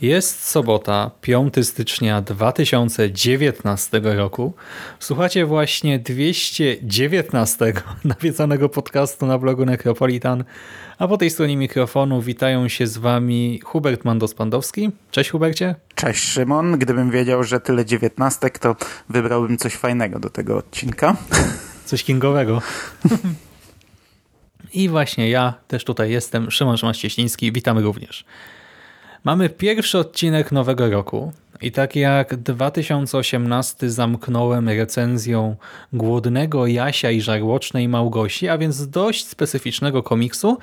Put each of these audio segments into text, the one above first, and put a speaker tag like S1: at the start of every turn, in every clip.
S1: Jest sobota, 5 stycznia 2019 roku. Słuchacie właśnie 219 nawiedzonego podcastu na blogu Necropolitan, a po tej stronie mikrofonu witają się z wami Hubert Mandos-Pandowski. Cześć Hubercie.
S2: Cześć Szymon. Gdybym wiedział, że tyle dziewiętnastek, to wybrałbym coś fajnego do tego odcinka.
S1: Coś kingowego. I właśnie ja też tutaj jestem, Szymon Szymaś-Cieśliński. Witam również. Mamy pierwszy odcinek nowego roku i tak jak 2018 zamknąłem recenzją Głodnego Jasia i Żarłocznej Małgosi, a więc dość specyficznego komiksu,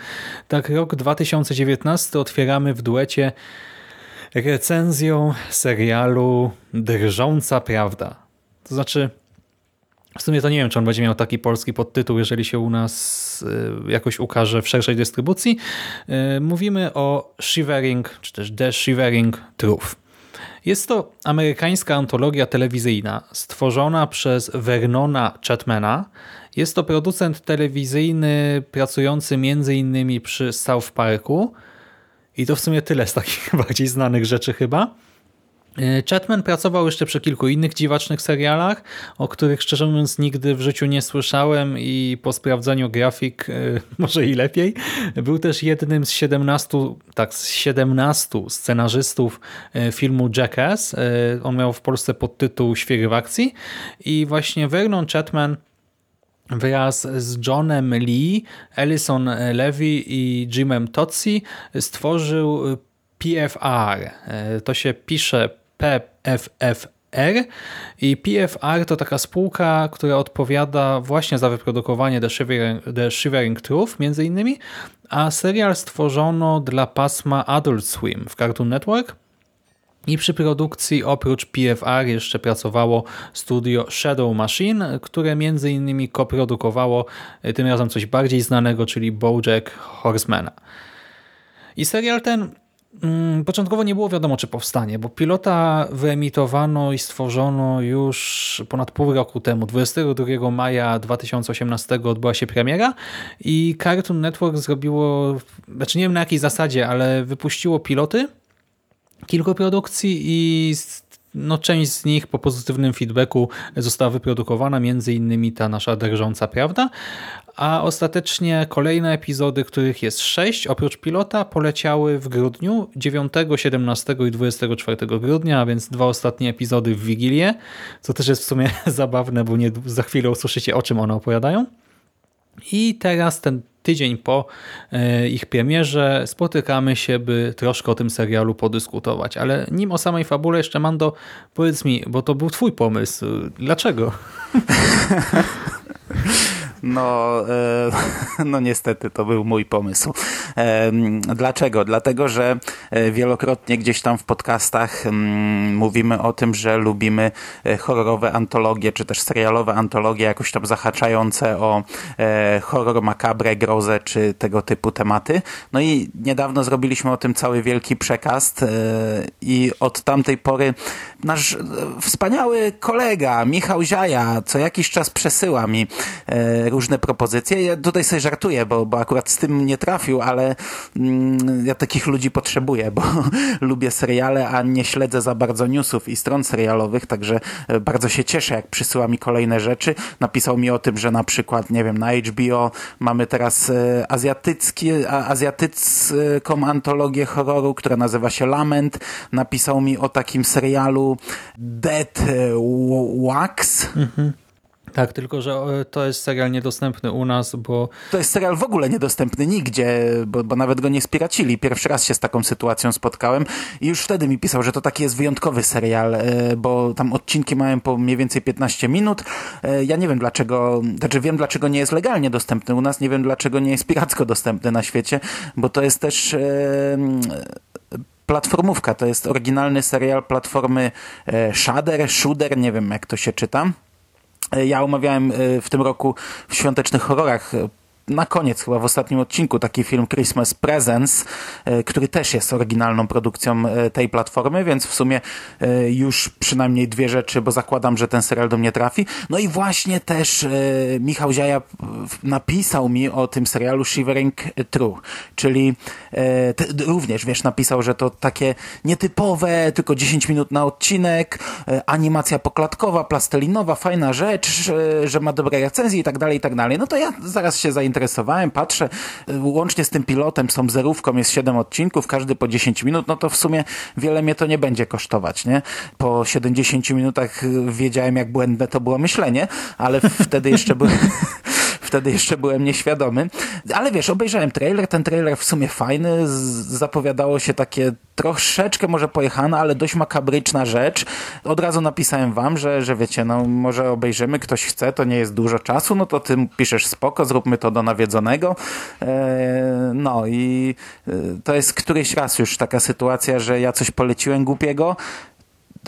S1: tak rok 2019 otwieramy w duecie recenzją serialu Drżąca Prawda. To znaczy w sumie to nie wiem, czy on będzie miał taki polski podtytuł, jeżeli się u nas y, jakoś ukaże w szerszej dystrybucji. Y, mówimy o Shivering, czy też The Shivering Truth. Jest to amerykańska antologia telewizyjna stworzona przez Vernona Chatmana. Jest to producent telewizyjny pracujący m.in. przy South Parku. I to w sumie tyle z takich bardziej znanych rzeczy chyba. E, Chatman pracował jeszcze przy kilku innych dziwacznych serialach, o których szczerze mówiąc nigdy w życiu nie słyszałem i po sprawdzeniu grafik e, może i lepiej. Był też jednym z 17, tak, z 17 scenarzystów e, filmu Jackass. On miał w Polsce podtytuł Świry w akcji i właśnie Vernon Chatman wraz z Johnem Lee, Ellison Levy i Jimem Totsi stworzył PFR. To się pisze PFFR i PFR to taka spółka, która odpowiada właśnie za wyprodukowanie The Shivering, The Shivering Truth między innymi, a serial stworzono dla pasma Adult Swim w Cartoon Network i przy produkcji oprócz PFR jeszcze pracowało studio Shadow Machine, które między innymi koprodukowało e, tym razem coś bardziej znanego, czyli BoJack Horsemana. I serial ten początkowo nie było wiadomo, czy powstanie, bo pilota wyemitowano i stworzono już ponad pół roku temu. 22 maja 2018 odbyła się premiera i Cartoon Network zrobiło, znaczy nie wiem na jakiej zasadzie, ale wypuściło piloty kilku produkcji i no, część z nich po pozytywnym feedbacku została wyprodukowana, między innymi ta nasza drżąca prawda, a ostatecznie kolejne epizody, których jest sześć, oprócz pilota, poleciały w grudniu, 9, 17 i 24 grudnia, a więc dwa ostatnie epizody w Wigilię, co też jest w sumie zabawne, bo nie, za chwilę usłyszycie o czym one opowiadają. I teraz ten tydzień po e, ich premierze spotykamy się, by troszkę o tym serialu podyskutować. Ale nim o samej fabule jeszcze, Mando, powiedz mi, bo to był twój pomysł. Dlaczego?
S2: No, e, no niestety to był mój pomysł. E, dlaczego? Dlatego, że e, wielokrotnie gdzieś tam w podcastach mm, mówimy o tym, że lubimy horrorowe antologie, czy też serialowe antologie jakoś tam zahaczające o horror, makabrę, grozę, czy tego typu tematy. No i niedawno zrobiliśmy o tym cały wielki przekaz i od tamtej pory nasz wspaniały kolega Michał Ziaja co jakiś czas przesyła mi różne propozycje. Ja tutaj sobie żartuję, bo, bo akurat z tym nie trafił, ale mm, ja takich ludzi potrzebuję, bo lubię seriale, a nie śledzę za bardzo newsów i stron serialowych, także e, bardzo się cieszę, jak przysyła mi kolejne rzeczy. Napisał mi o tym, że na przykład, nie wiem, na HBO mamy teraz e, azjatycki, azjatycką antologię horroru, która nazywa się Lament. Napisał mi o takim serialu Dead Wax.
S1: Mhm. Tak, tylko że e, to jest serial niedostępny u nas, bo...
S2: To jest serial w ogóle niedostępny nigdzie, bo, bo nawet go nie spiracili. Pierwszy raz się z taką sytuacją spotkałem i już wtedy mi pisał, że to taki jest wyjątkowy serial, e, bo tam odcinki mają po mniej więcej 15 minut. E, ja nie wiem dlaczego, znaczy wiem dlaczego nie jest legalnie dostępny u nas, nie wiem dlaczego nie jest piracko dostępny na świecie, bo to jest też platformówka, to jest oryginalny serial platformy Shader, Shooter, nie wiem jak to się czyta. Ja omawiałem e, w tym roku w świątecznych horrorach e, na koniec chyba w ostatnim odcinku taki film Christmas Presents, e, który też jest oryginalną produkcją tej platformy, więc w sumie już przynajmniej dwie rzeczy, bo zakładam, że ten serial do mnie trafi. No i właśnie też Michał Ziaja napisał mi o tym serialu Shivering True, czyli również, wiesz, napisał, że to takie nietypowe, tylko 10 minut na odcinek, animacja poklatkowa, plastelinowa, fajna rzecz, że ma dobre recenzje i tak dalej, i tak dalej. No to ja zaraz się zainteresowałem, patrzę, łącznie z tym pilotem, tą zerówką jest 7 odcinków, każdy po 10 minut, no to w sumie wiele mnie to nie będzie kosztować, nie? Po 70 minutach wiedziałem, jak błędne to było myślenie, ale wtedy jeszcze byłem wtedy jeszcze byłem nieświadomy. Ale wiesz, obejrzałem trailer, ten trailer w sumie fajny, zapowiadało się takie troszeczkę może pojechana, ale dość makabryczna rzecz. Od razu napisałem wam, że, że wiecie, no może obejrzymy, ktoś chce, to nie jest dużo czasu, no to ty piszesz spoko, zróbmy to do nawiedzonego. E, no i e, to jest któryś raz już taka sytuacja, że ja coś poleciłem głupiego,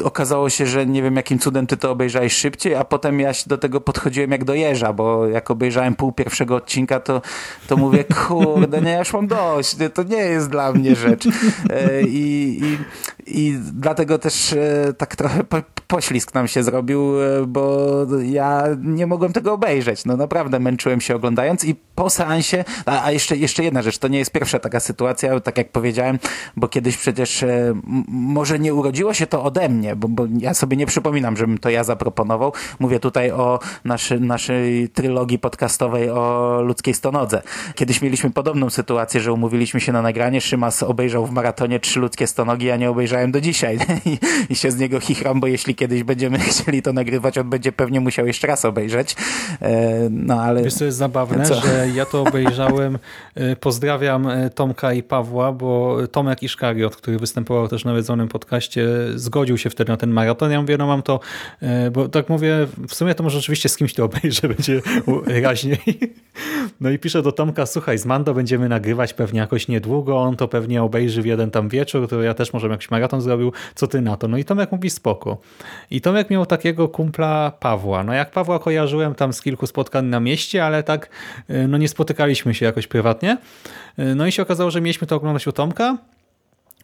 S2: okazało się, że nie wiem jakim cudem ty to obejrzałeś szybciej, a potem ja do tego podchodziłem jak do jeża, bo jak obejrzałem pół pierwszego odcinka, to, to mówię, kurde, nie, ja już mam dość, to nie jest dla mnie rzecz. E, I, i, i dlatego też e, tak trochę po, poślizg nam się zrobił, e, bo ja nie mogłem tego obejrzeć. No naprawdę męczyłem się oglądając i po seansie, a, a jeszcze, jeszcze jedna rzecz, to nie jest pierwsza taka sytuacja, tak jak powiedziałem, bo kiedyś przecież może nie urodziło się to ode mnie, bo, bo ja sobie nie przypominam, żebym to ja zaproponował. Mówię tutaj o naszy, naszej trylogii podcastowej o ludzkiej stonodze. Kiedyś mieliśmy podobną sytuację, że umówiliśmy się na nagranie, Szymas obejrzał w maratonie trzy ludzkie stonogi, ja nie obejrzałem do dzisiaj I, i się z niego chichram, bo jeśli kiedyś będziemy chcieli to nagrywać, on będzie pewnie musiał jeszcze raz obejrzeć. E, no ale...
S1: Wiesz, co jest zabawne, co? że ja to obejrzałem. E, pozdrawiam e, Tomka i Pawła, bo Tomek Iszkariot, który występował też na nawiedzonym podcaście, zgodził się wtedy na ten maraton. Ja mówię, no mam to, bo tak mówię, w sumie to może rzeczywiście z kimś to obejrzę, będzie raźniej. No i piszę do Tomka, słuchaj, z Mando będziemy nagrywać pewnie jakoś niedługo, on to pewnie obejrzy w jeden tam wieczór, to ja też może jakiś maraton zrobił, co ty na to? No i Tomek mówi spoko. I Tomek miał takiego kumpla Pawła. No jak Pawła kojarzyłem tam z kilku spotkań na mieście, ale tak y, no nie spotykaliśmy się jakoś prywatnie. Y, no i się okazało, że mieliśmy to oglądać u Tomka.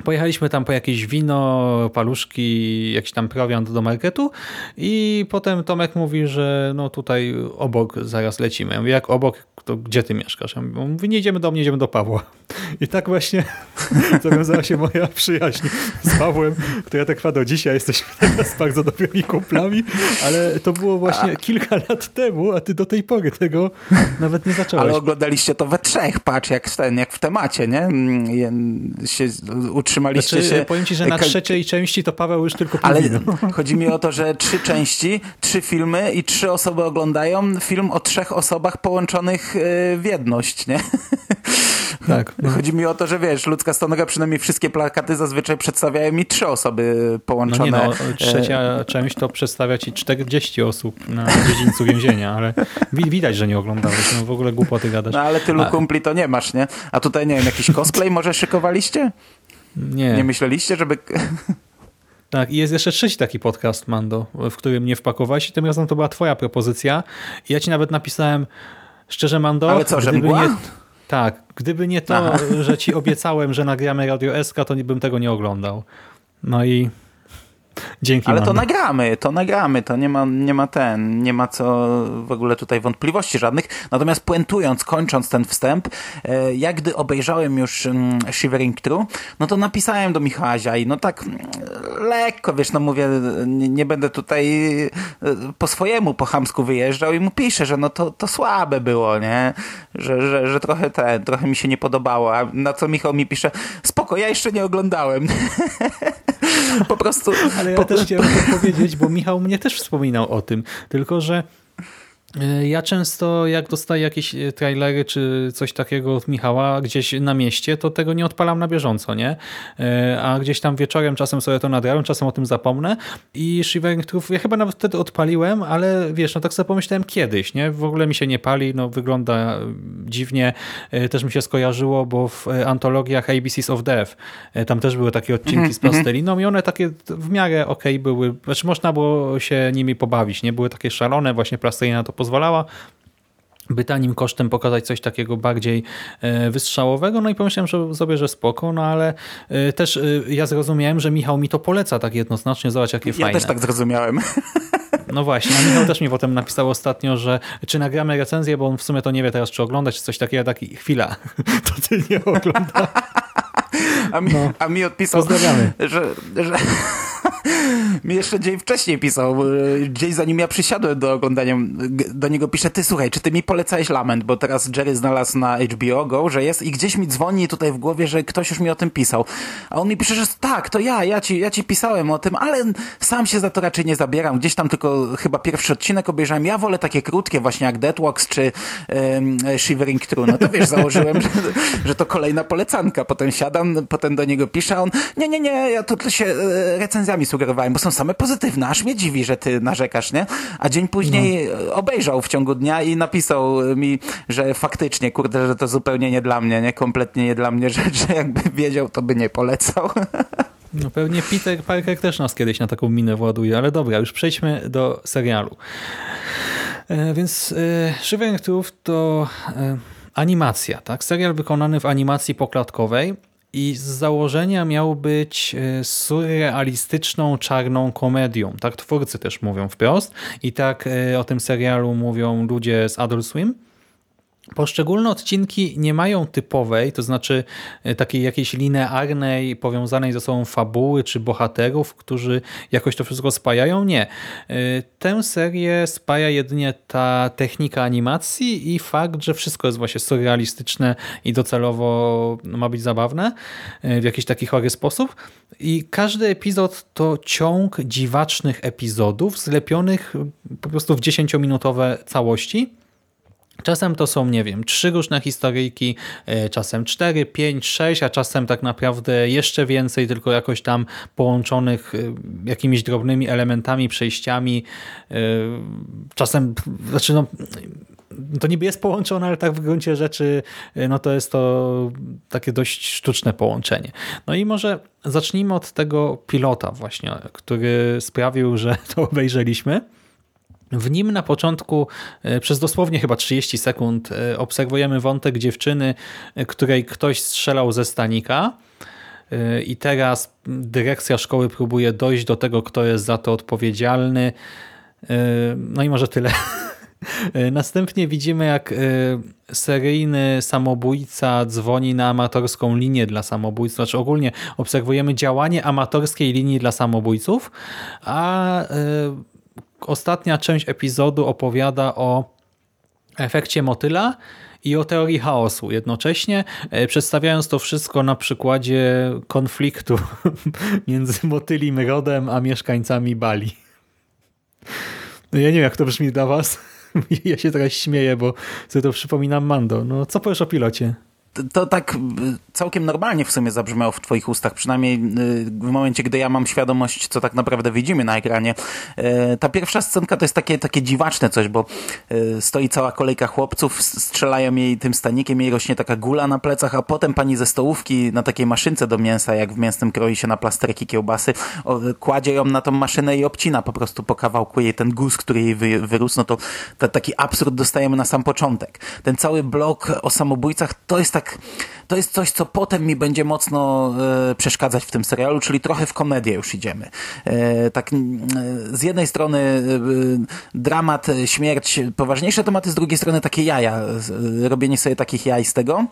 S1: Pojechaliśmy tam po jakieś wino, paluszki, jakiś tam prowiant do marketu i potem Tomek mówi, że no tutaj obok zaraz lecimy. Ja mówię, jak obok? To gdzie ty mieszkasz? Ja mówię, nie idziemy do mnie, idziemy do Pawła. I tak właśnie zawiązała się moja przyjaźń z Pawłem, która trwa do dzisiaj. Jesteśmy teraz bardzo dobrymi kumplami, ale to było właśnie kilka lat temu, a ty do tej pory tego nawet nie zacząłeś.
S2: Ale oglądaliście to we trzech, patrz, jak, ten, jak w temacie, nie? Mm, się utrzymaliście
S1: znaczy,
S2: się...
S1: Powiem ci, że na trzeciej części to Paweł już tylko
S2: Ale chodzi mi o to, że trzy części, trzy filmy i trzy osoby oglądają film o trzech osobach połączonych e, w jedność, nie?
S1: Tak.
S2: No. Chodzi mi o to, że wiesz, ludzka stonoga przynajmniej wszystkie plakaty zazwyczaj przedstawiają mi trzy osoby połączone. No
S1: nie no, trzecia e, część to przedstawia ci 40 osób na dziedzińcu więzienia, ale widać, że nie oglądałeś, no w ogóle głupoty gadasz.
S2: No ale tylu A... kumpli to nie masz, nie? A tutaj, nie wiem, jakiś cosplay może szykowaliście?
S1: Nie.
S2: Nie myśleliście, żeby...
S1: Tak, i jest jeszcze trzeci taki podcast, Mando, w którym nie wpakowałeś i tym razem to była twoja propozycja. I ja ci nawet napisałem, szczerze Mando...
S2: Ale co, że mgła? Nie...
S1: Tak, gdyby nie to, Aha. że ci obiecałem, że nagramy Radio SK, to bym tego nie oglądał. No i Dzięki
S2: Ale to nagramy, to nagramy, to nie ma, nie ma ten, nie ma co w ogóle tutaj wątpliwości żadnych. Natomiast puentując, kończąc ten wstęp, e, jak gdy obejrzałem już mm, Shivering True, no to napisałem do Michała i no tak mm, lekko, wiesz, no mówię, nie, nie będę tutaj e, po swojemu, po chamsku wyjeżdżał i mu piszę, że no to, to słabe było, nie? Że, że, że trochę ten, trochę mi się nie podobało, a na co Michał mi pisze, spoko, ja jeszcze nie oglądałem. po prostu...
S1: Ale ja też chciałem to powiedzieć, bo Michał mnie też wspominał o tym, tylko że ja często jak dostaję jakieś e, trailery czy coś takiego od Michała gdzieś na mieście, to tego nie odpalam na bieżąco, nie? E, A gdzieś tam wieczorem czasem sobie to nadrałem, czasem o tym zapomnę i Shivering Truth ja chyba nawet wtedy odpaliłem, ale wiesz, no tak sobie pomyślałem kiedyś, nie? W ogóle mi się nie pali, no wygląda e, dziwnie. E, Też mi się skojarzyło, bo w e, antologiach ABCs of Death e, tam też były takie odcinki z plasteliną i one takie w miarę okej były, znaczy można było się nimi pobawić, nie? Były takie szalone, właśnie plastelina na to pozwalała by tanim kosztem pokazać coś takiego bardziej e, wystrzałowego, no i pomyślałem że sobie, że spoko, no ale e, też e, ja zrozumiałem, że Michał mi to poleca tak jednoznacznie, zobacz jakie
S2: Ja
S1: fajne.
S2: też tak zrozumiałem.
S1: No właśnie, a Michał też mi potem napisał ostatnio, że czy nagramy recenzję, bo on w sumie to nie wie teraz, czy oglądać, czy coś takiego, taki chwila, to ty nie oglądasz.
S2: A mi,
S1: No.
S2: a mi odpisał,
S1: Pozdrawiamy.
S2: że, że mi jeszcze dzień wcześniej pisał, e, dzień zanim ja przysiadłem do oglądania, do niego pisze, ty słuchaj, czy ty mi polecałeś Lament, bo teraz Jerry znalazł na HBO Go, że jest i gdzieś mi dzwoni tutaj w głowie, że ktoś już mi o tym pisał. A on mi pisze, że tak, to ja, ja ci, ja ci pisałem o tym, ale sam się za to raczej nie zabieram. Gdzieś tam tylko chyba pierwszy odcinek obejrzałem. Ja wolę takie krótkie właśnie jak Deadwalks czy um, Shivering True. No to wiesz, założyłem, że, że to kolejna polecanka. Potem siadam, potem do niego piszę, a on nie, nie, nie, ja to się e, recenzjami sugerowałem, bo są same pozytywne. Aż mnie dziwi, że ty narzekasz, nie? A dzień później e, obejrzał w ciągu dnia i napisał mi, że faktycznie, kurde, że to zupełnie nie dla mnie, nie? Kompletnie nie dla mnie, że, że jakby wiedział, to by nie polecał.
S1: No pewnie Peter Parker też nas kiedyś na taką minę właduje, ale dobra, już przejdźmy do serialu. E, więc e, Truth to e, animacja, tak? Serial wykonany w animacji poklatkowej i z założenia miał być e, surrealistyczną, czarną komedią. Tak twórcy też mówią wprost i tak e, o tym serialu mówią ludzie z Adult Swim. Poszczególne odcinki nie mają typowej, to znaczy e, takiej jakiejś linearnej, powiązanej ze sobą fabuły czy bohaterów, którzy jakoś to wszystko spajają. Nie. E, Tę serię spaja jedynie ta technika animacji i fakt, że wszystko jest właśnie surrealistyczne i docelowo no, ma być zabawne e, w jakiś taki chory sposób. I każdy epizod to ciąg dziwacznych epizodów zlepionych po prostu w 10-minutowe całości. Czasem to są, nie wiem, trzy różne historyjki, e, czasem cztery, pięć, sześć, a czasem tak naprawdę jeszcze więcej, tylko jakoś tam połączonych e, jakimiś drobnymi elementami, przejściami. e, Czasem, znaczy no, to niby jest połączone, ale tak w gruncie rzeczy no to jest to takie dość sztuczne połączenie. No i może zacznijmy od tego pilota właśnie, który sprawił, że to obejrzeliśmy. W nim na początku e, przez dosłownie chyba 30 sekund e, obserwujemy wątek dziewczyny, e, której ktoś strzelał ze stanika i teraz dyrekcja szkoły próbuje dojść do tego, kto jest za to odpowiedzialny. No i może tyle. Następnie widzimy, jak seryjny samobójca dzwoni na amatorską linię dla samobójców. Znaczy ogólnie obserwujemy działanie amatorskiej linii dla samobójców, a ostatnia część epizodu opowiada o efekcie motyla i o teorii chaosu jednocześnie, e, przedstawiając to wszystko na przykładzie konfliktu między motylim rodem a mieszkańcami Bali. No ja nie wiem, jak to brzmi dla was. Ja się teraz śmieję, bo sobie to przypominam Mando. No co powiesz o pilocie?
S2: To, tak y, całkiem normalnie w sumie zabrzmiało w twoich ustach, przynajmniej y, w momencie, gdy ja mam świadomość, co tak naprawdę widzimy na ekranie. E, Ta pierwsza scenka to jest takie, takie dziwaczne coś, bo y, stoi cała kolejka chłopców, strzelają jej tym stanikiem, jej rośnie taka gula na plecach, a potem pani ze stołówki na takiej maszynce do mięsa, jak w mięsnym kroi się na plasterki kiełbasy, kładzie ją na tą maszynę i obcina po prostu po kawałku jej ten guz, który jej wy, wyrósł, no to, taki absurd dostajemy na sam początek. Ten cały blok o samobójcach to jest taka tak, to jest coś, co potem mi będzie mocno e, przeszkadzać w tym serialu, czyli trochę w komedię już idziemy. E, tak, e, z jednej strony dramat, śmierć, poważniejsze tematy, z drugiej strony takie jaja, robienie sobie takich jaj z tego.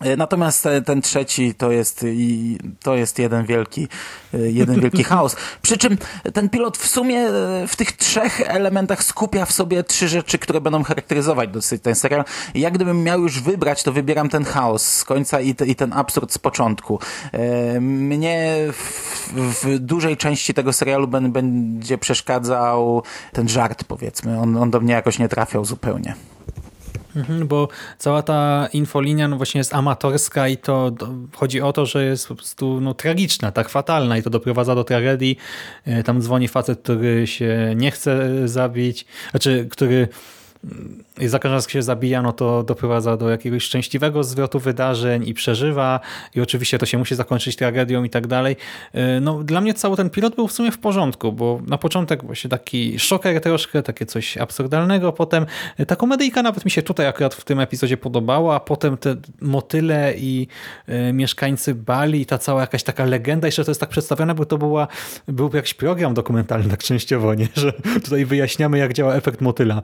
S2: E, Natomiast te- ten trzeci to jest, i- to jest jeden wielki, e, jeden wielki chaos. Przy czym ten pilot w sumie e, w tych trzech elementach skupia w sobie trzy rzeczy, które będą charakteryzować dosyć ten serial. Jak gdybym miał już wybrać, to wybieram ten chaos z końca i, te, i ten absurd z początku. E, Mnie w, w dużej części tego serialu ben- będzie przeszkadzał ten żart, powiedzmy. On, on do mnie jakoś nie trafiał zupełnie.
S1: Mhm, bo cała ta infolinia no właśnie jest amatorska i to, chodzi o to, że jest po prostu no, tragiczna, tak fatalna i to doprowadza do tragedii. E, Tam dzwoni facet, który się nie chce zabić, znaczy, który i za każdym razem, się zabija, no to doprowadza do jakiegoś szczęśliwego zwrotu wydarzeń i przeżywa i oczywiście to się musi zakończyć tragedią i tak dalej. E, No, dla mnie cały ten pilot był w sumie w porządku, bo na początek właśnie taki szoker troszkę, takie coś absurdalnego, potem ta komedyjka nawet mi się tutaj akurat w tym epizodzie podobała, a potem te motyle i e, mieszkańcy Bali, ta cała jakaś taka legenda, jeszcze to jest tak przedstawione, bo to była, był jakiś program dokumentalny tak częściowo, nie? że tutaj wyjaśniamy jak działa efekt motyla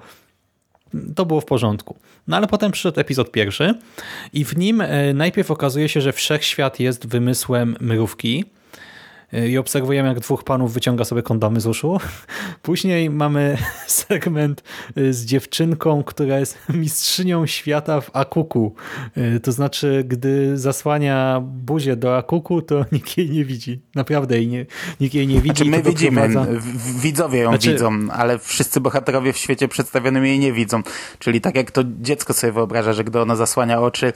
S1: to było w porządku. No ale potem przyszedł epizod pierwszy i w nim e, najpierw okazuje się, że wszechświat jest wymysłem mrówki i obserwujemy, jak dwóch panów wyciąga sobie kondomy z uszu. Później mamy segment e, z dziewczynką, która jest mistrzynią świata w akuku. E, To znaczy, gdy zasłania buzię do akuku, to nikt jej nie widzi. Naprawdę jej nie, nikt jej nie widzi.
S2: Znaczy my widzimy, widzowie ją
S1: Znaczy-
S2: widzą, ale wszyscy bohaterowie w świecie przedstawionym jej nie widzą. Czyli tak jak to dziecko sobie wyobraża, że gdy ono zasłania oczy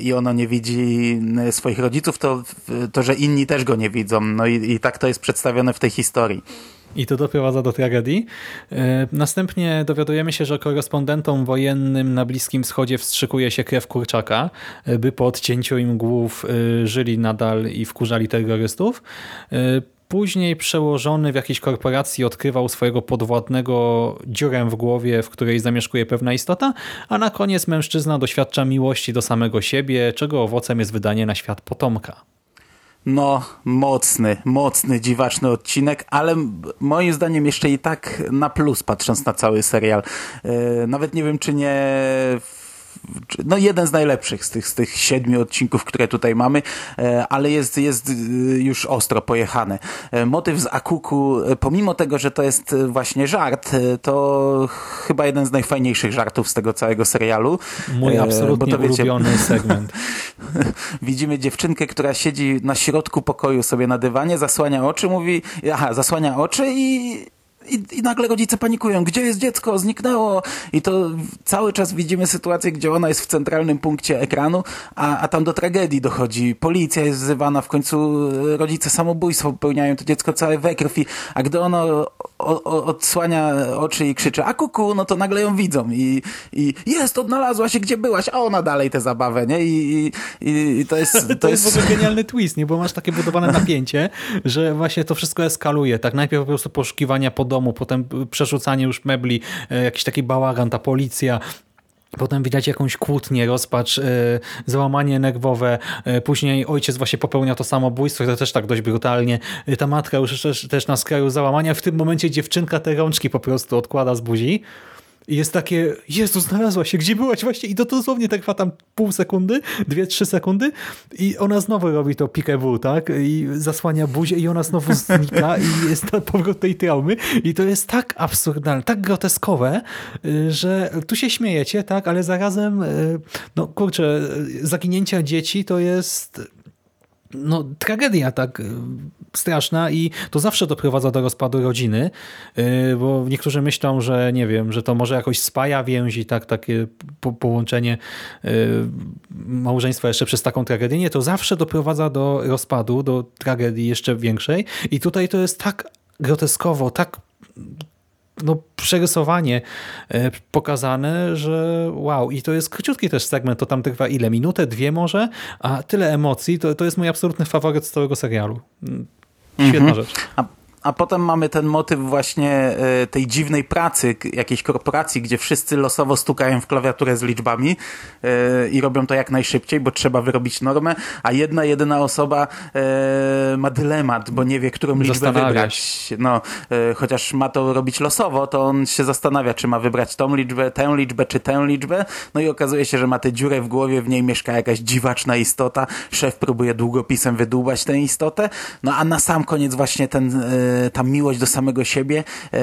S2: i ono nie widzi swoich rodziców, to, to że inni też go nie widzą. No i, i tak to jest przedstawione w tej historii.
S1: I to doprowadza do tragedii. E, Następnie dowiadujemy się, że korespondentom wojennym na Bliskim Wschodzie wstrzykuje się krew kurczaka, e, by po odcięciu im głów e, żyli nadal i wkurzali terrorystów. Później przełożony w jakiejś korporacji odkrywał swojego podwładnego dziurę w głowie, w której zamieszkuje pewna istota, a na koniec mężczyzna doświadcza miłości do samego siebie, czego owocem jest wydanie na świat potomka.
S2: No, mocny, mocny, dziwaczny odcinek, ale moim zdaniem jeszcze i tak na plus, patrząc na cały serial. E, Nawet nie wiem, czy nie... No jeden z najlepszych z tych, z tych siedmiu odcinków, które tutaj mamy, e, ale jest, jest e, już ostro pojechane. E, Motyw z Akuku, pomimo tego, że to jest właśnie żart, to chyba jeden z najfajniejszych żartów z tego całego serialu.
S1: Mój
S2: E, bo
S1: absolutnie
S2: to wiecie-
S1: ulubiony segment.
S2: Widzimy dziewczynkę, która siedzi na środku pokoju sobie na dywanie, zasłania oczy, mówi, aha, zasłania oczy i, i, i nagle rodzice panikują. Gdzie jest dziecko? Zniknęło. I to cały czas widzimy sytuację, gdzie ona jest w centralnym punkcie ekranu, a, a tam do tragedii dochodzi. Policja jest wzywana, w końcu e, rodzice samobójstwo popełniają, to dziecko całe we krwi, a gdy ono o, o, odsłania oczy i krzyczy, a kuku, no to nagle ją widzą i, i jest, odnalazła się, gdzie byłaś, a ona dalej tę zabawę, nie? I, i, i to jest...
S1: To, jest w ogóle genialny twist, nie? bo masz takie budowane napięcie, że właśnie to wszystko eskaluje. Tak najpierw po prostu poszukiwania po domu, potem przerzucanie już mebli, e, jakiś taki bałagan, ta policja, Potem widać jakąś kłótnię, rozpacz, e, załamanie nerwowe. e, Później ojciec właśnie popełnia to samobójstwo, to też tak dość brutalnie. Ta matka już też, też na skraju załamania. W tym momencie dziewczynka te rączki po prostu odkłada z buzi. I jest takie, Jezu, znalazła się, gdzie byłaś właśnie? I to dosłownie trwa tam pół sekundy, dwie, trzy sekundy i ona znowu robi to peekaboo, tak? I zasłania buzię i ona znowu znika i jest ten powrót tej traumy. I to jest tak absurdalne, tak groteskowe, y, że tu się śmiejecie, tak? Ale zarazem, y, no kurczę, y, zaginięcia dzieci to jest no, tragedia tak y, straszna i to zawsze doprowadza do rozpadu rodziny, y, bo niektórzy myślą, że nie wiem, że to może jakoś spaja więzi, tak, takie po połączenie y, małżeństwa jeszcze przez taką tragedię. Nie, to zawsze doprowadza do rozpadu, do tragedii jeszcze większej i tutaj to jest tak groteskowo, tak no, przerysowanie e, pokazane, że wow. I to jest króciutki też segment, to tam trwa ile? Minutę, dwie może? A tyle emocji, to, to jest mój absolutny faworyt z całego serialu. Mm, Świetna
S2: Mhm.
S1: rzecz.
S2: A, a potem mamy ten motyw właśnie e, tej dziwnej pracy jakiejś korporacji, gdzie wszyscy losowo stukają w klawiaturę z liczbami e, i robią to jak najszybciej, bo trzeba wyrobić normę, a jedna, jedyna osoba e, ma dylemat, bo nie wie, którą liczbę wybrać. No, chociaż ma to robić losowo, to on się zastanawia, czy ma wybrać tą liczbę, tę liczbę, czy tę liczbę, no i okazuje się, że ma tę dziurę w głowie, w niej mieszka jakaś dziwaczna istota, szef próbuje długopisem wydłubać tę istotę, no a na sam koniec właśnie ten ta miłość do samego siebie, e,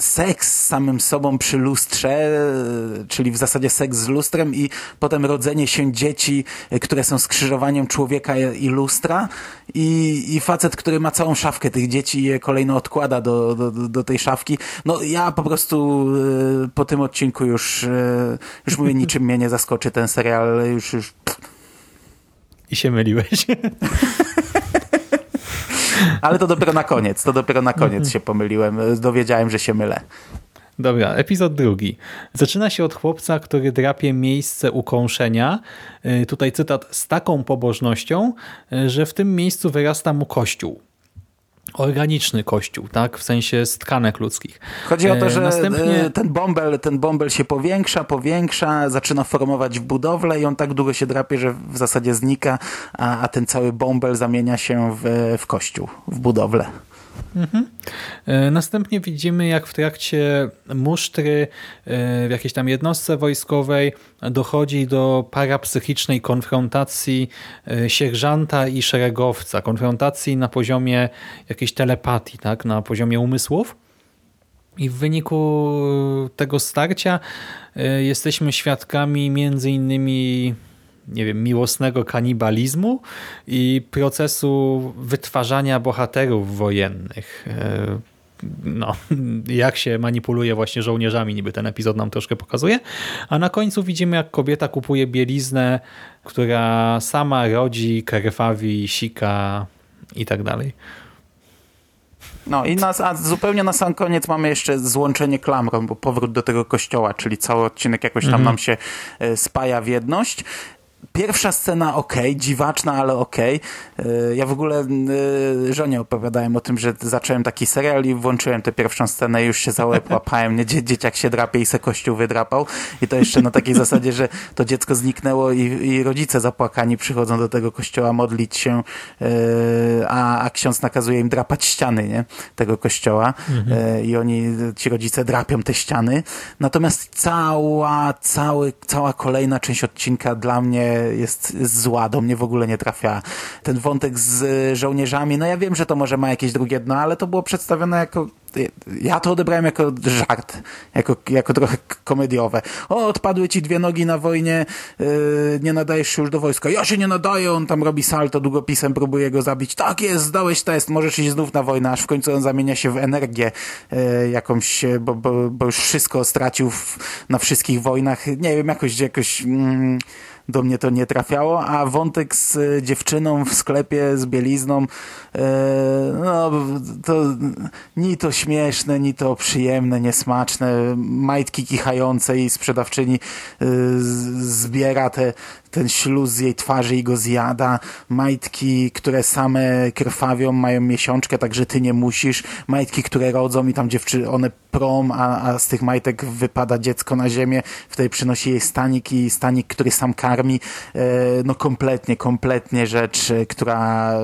S2: seks z samym sobą przy lustrze, e, czyli w zasadzie seks z lustrem i potem rodzenie się dzieci, które są skrzyżowaniem człowieka i lustra i, i facet, który ma całą szafkę tych dzieci i je kolejno odkłada do, do, do tej szafki. No ja po prostu po tym odcinku już, już mówię, niczym mnie nie zaskoczy ten serial, już, już
S1: i się myliłeś.
S2: Ale to dopiero na koniec, to dopiero na koniec mhm. się pomyliłem. Dowiedziałem, że się mylę.
S1: Dobra, epizod drugi. Zaczyna się od chłopca, który drapie miejsce ukąszenia. Y, tutaj cytat z taką pobożnością, y, że w tym miejscu wyrasta mu kościół organiczny kościół, tak? W sensie z tkanek ludzkich.
S2: Chodzi o to, e, że Następnie... ten, bąbel, ten bąbel się powiększa, powiększa, zaczyna formować w budowlę i on tak długo się drapie, że w zasadzie znika, a, a ten cały bąbel zamienia się w, w kościół, w budowlę.
S1: Mhm. E, następnie widzimy, jak w trakcie musztry e, w jakiejś tam jednostce wojskowej dochodzi do parapsychicznej konfrontacji e, sierżanta i szeregowca. Konfrontacji na poziomie jakiejś telepatii, tak? na poziomie umysłów. I w wyniku tego starcia jesteśmy świadkami między innymi nie wiem, miłosnego kanibalizmu i procesu wytwarzania bohaterów wojennych. E, no, jak się manipuluje właśnie żołnierzami, niby ten epizod nam troszkę pokazuje. A na końcu widzimy, jak kobieta kupuje bieliznę, która sama rodzi, krwawi, sika i tak dalej.
S2: No i nas, a zupełnie na sam koniec mamy jeszcze złączenie klamrą, bo powrót do tego kościoła, czyli cały odcinek jakoś tam mhm. nam się e, spaja w jedność. Pierwsza scena ok, dziwaczna, ale ok. Ja w ogóle y, żonie opowiadałem o tym, że zacząłem taki serial i włączyłem tę pierwszą scenę i już się za łeb łapałem. Nie, dzieciak się drapie i se kościół wydrapał. I to jeszcze na takiej zasadzie, że to dziecko zniknęło i, i rodzice zapłakani przychodzą do tego kościoła modlić się, y, a, a ksiądz nakazuje im drapać ściany nie? tego kościoła. Mhm. I oni, ci rodzice drapią te ściany. Natomiast cała, cały, cała kolejna część odcinka dla mnie jest, zła, do mnie w ogóle nie trafia. Ten wątek z żołnierzami, no ja wiem, że to może ma jakieś drugie dno, ale to było przedstawione jako ja to odebrałem jako żart, jako, jako trochę komediowe. O, odpadły ci dwie nogi na wojnie, yy, nie nadajesz się już do wojska. Ja się nie nadaję, on tam robi salto długopisem, próbuje go zabić. Tak jest, zdałeś test, możesz iść znów na wojnę, aż w końcu on zamienia się w energię yy, jakąś, bo, bo, bo już wszystko stracił w, na wszystkich wojnach. Nie wiem, jakoś, jakoś... Mm, do mnie to nie trafiało, a wątek z e, dziewczyną w sklepie z bielizną, e, no to ni to śmieszne, ni to przyjemne, niesmaczne, majtki kichające i sprzedawczyni e, zbiera te ten śluz z jej twarzy i go zjada, majtki, które same krwawią, mają miesiączkę, także ty nie musisz, majtki, które rodzą i tam dziewczyny, one prom, a, a z tych majtek wypada dziecko na ziemię, wtedy przynosi jej stanik i stanik, który sam karmi, e, no kompletnie, kompletnie rzecz, która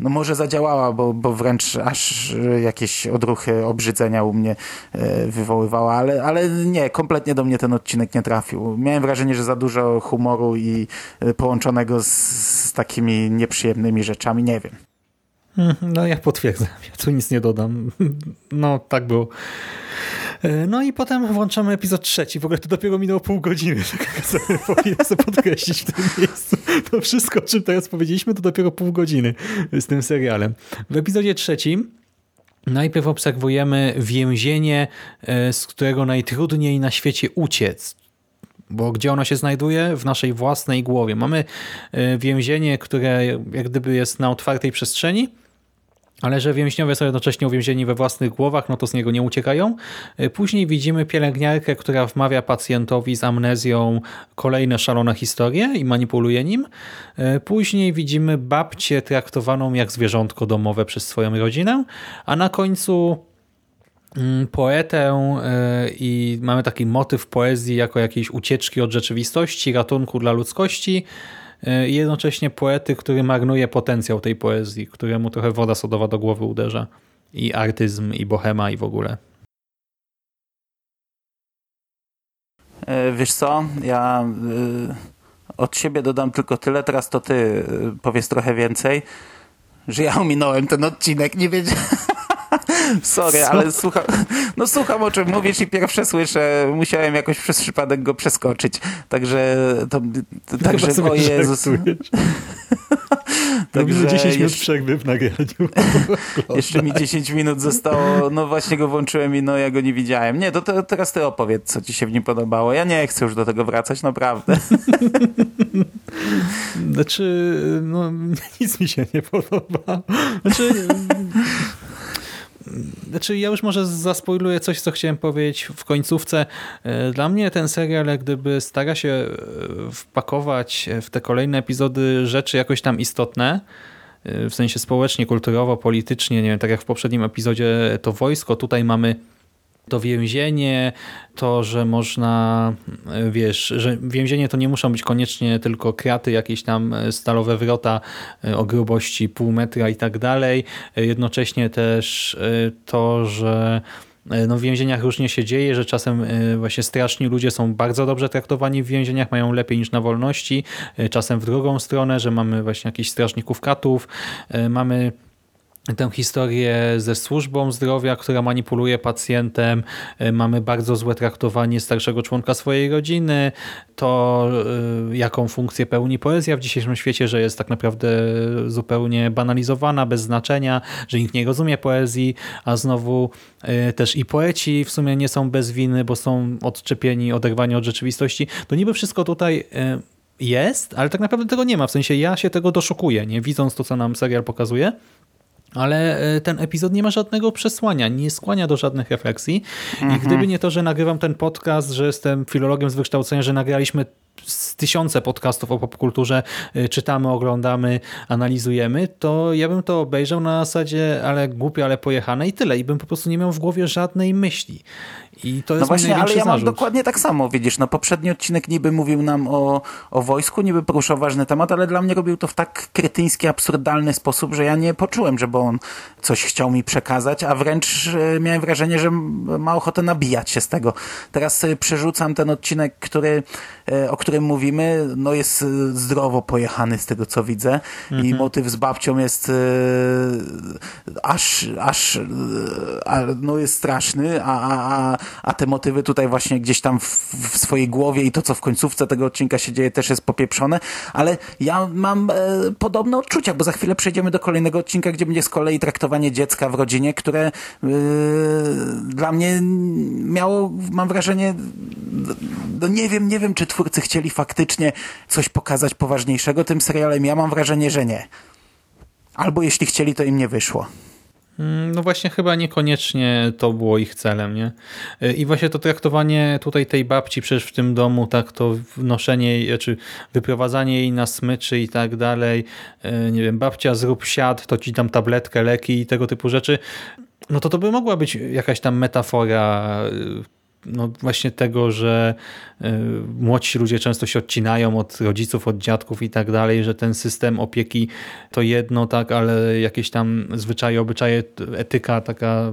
S2: no może zadziałała, bo, bo wręcz aż jakieś odruchy obrzydzenia u mnie e, wywoływała, ale, ale nie, kompletnie do mnie ten odcinek nie trafił. Miałem wrażenie, że za dużo humoru i e, połączonego z, z takimi nieprzyjemnymi rzeczami, nie wiem.
S1: Mhm, no ja potwierdzam, ja tu nic nie dodam. No tak było. E, no i potem włączamy epizod trzeci. W ogóle to dopiero minęło pół godziny. Tak sobie powinien sobie podkreślić w tym miejscu. To wszystko, o czym teraz powiedzieliśmy, to dopiero pół godziny z tym serialem. W epizodzie trzecim najpierw obserwujemy więzienie, e, z którego najtrudniej na świecie uciec. Bo gdzie ono się znajduje? W naszej własnej głowie. Mamy e, więzienie, które jak gdyby jest na otwartej przestrzeni, ale że więźniowie są jednocześnie uwięzieni we własnych głowach, no to z niego nie uciekają. E, później widzimy pielęgniarkę, która wmawia pacjentowi z amnezją kolejne szalone historie i manipuluje nim. E, później widzimy babcię traktowaną jak zwierzątko domowe przez swoją rodzinę, a na końcu mm, poetę e, i mamy taki motyw poezji jako jakiejś ucieczki od rzeczywistości, ratunku dla ludzkości, i jednocześnie poety, który marnuje potencjał tej poezji, któremu trochę woda sodowa do głowy uderza. I artyzm, i bohema, i w ogóle.
S2: E, wiesz co, ja y, od siebie dodam tylko tyle, teraz to ty powiedz trochę więcej, że ja ominąłem ten odcinek, nie wiedziałem... Sorry, Co? ale słucham, no słucham o czym mówisz i pierwsze słyszę, musiałem jakoś przez przypadek go przeskoczyć. Także to, to także o Jezus.
S1: Także 10 minut przerwy w nagraniu.
S2: jeszcze mi 10 minut zostało, no właśnie go włączyłem i no ja go nie widziałem. Nie, to, to teraz ty opowiedz, co ci się w nim podobało. Ja nie chcę już do tego wracać, naprawdę.
S1: Znaczy, no nic mi się nie podoba. Znaczy, znaczy ja już może zaspoiluję coś, co chciałem powiedzieć w końcówce. E, dla mnie ten serial jak gdyby stara się e, wpakować w te kolejne epizody rzeczy jakoś tam istotne, e, w sensie społecznie, kulturowo, politycznie, nie wiem, tak jak w poprzednim epizodzie to wojsko, tutaj mamy to więzienie, to, że można, wiesz, że więzienie to nie muszą być koniecznie tylko kraty, jakieś tam stalowe wrota e, o grubości pół metra i tak dalej. E, jednocześnie też e, to, że no w więzieniach różnie się dzieje, że czasem właśnie straszni ludzie są bardzo dobrze traktowani w więzieniach, mają lepiej niż na wolności, czasem w drugą stronę, że mamy właśnie jakichś strażników katów, mamy tę historię ze służbą zdrowia, która manipuluje pacjentem. E, mamy bardzo złe traktowanie starszego członka swojej rodziny. To, e, jaką funkcję pełni poezja w dzisiejszym świecie, że jest tak naprawdę zupełnie banalizowana, bez znaczenia, że nikt nie rozumie poezji, a znowu e, też i poeci w sumie nie są bez winy, bo są odczepieni, oderwani od rzeczywistości. To niby wszystko tutaj jest, ale tak naprawdę tego nie ma. W sensie ja się tego doszukuję, nie widząc to, co nam serial pokazuje. Ale e, ten epizod nie ma żadnego przesłania, nie skłania do żadnych refleksji. Mhm. I gdyby nie to, że nagrywam ten podcast, że jestem filologiem z wykształcenia, że nagraliśmy tysiące podcastów o popkulturze, e, czytamy, oglądamy, analizujemy, to ja bym to obejrzał na zasadzie ale głupie, ale pojechane i tyle. I bym po prostu nie miał w głowie żadnej myśli. I to jest
S2: no właśnie, ale ja
S1: mam
S2: dokładnie tak samo, widzisz, no poprzedni odcinek niby mówił nam o, o wojsku, niby poruszał ważny temat, ale dla mnie robił to w tak kretyński, absurdalny sposób, że ja nie poczułem, żeby on coś chciał mi przekazać, a wręcz e, miałem wrażenie, że ma ochotę nabijać się z tego. Teraz sobie przerzucam ten odcinek, który, e, o którym mówimy, no jest e, zdrowo pojechany z tego, co widzę mhm. i motyw z babcią jest aż, aż no jest straszny, a, a, a te motywy tutaj właśnie gdzieś tam w, w, swojej głowie i to, co w końcówce tego odcinka się dzieje, też jest popieprzone, ale ja mam e, podobne odczucia, bo za chwilę przejdziemy do kolejnego odcinka, gdzie będzie z kolei traktowanie dziecka w rodzinie, które e, dla mnie miało, mam wrażenie, no nie wiem, nie wiem, czy twórcy chcieli faktycznie coś pokazać poważniejszego tym serialem. Ja mam wrażenie, że nie. Albo jeśli chcieli, to im nie wyszło.
S1: Mm, no właśnie chyba niekoniecznie to było ich celem, nie? I właśnie to traktowanie tutaj tej babci przecież w tym domu, tak to wnoszenie jej, czy wyprowadzanie jej na smyczy i tak dalej, e, nie wiem, babcia zrób siad, to ci tam tabletkę, leki i tego typu rzeczy, no to to by mogła być jakaś tam metafora no właśnie tego, że y, młodsi ludzie często się odcinają od rodziców, od dziadków i tak dalej, że ten system opieki to jedno, tak, ale jakieś tam zwyczaje, obyczaje, etyka taka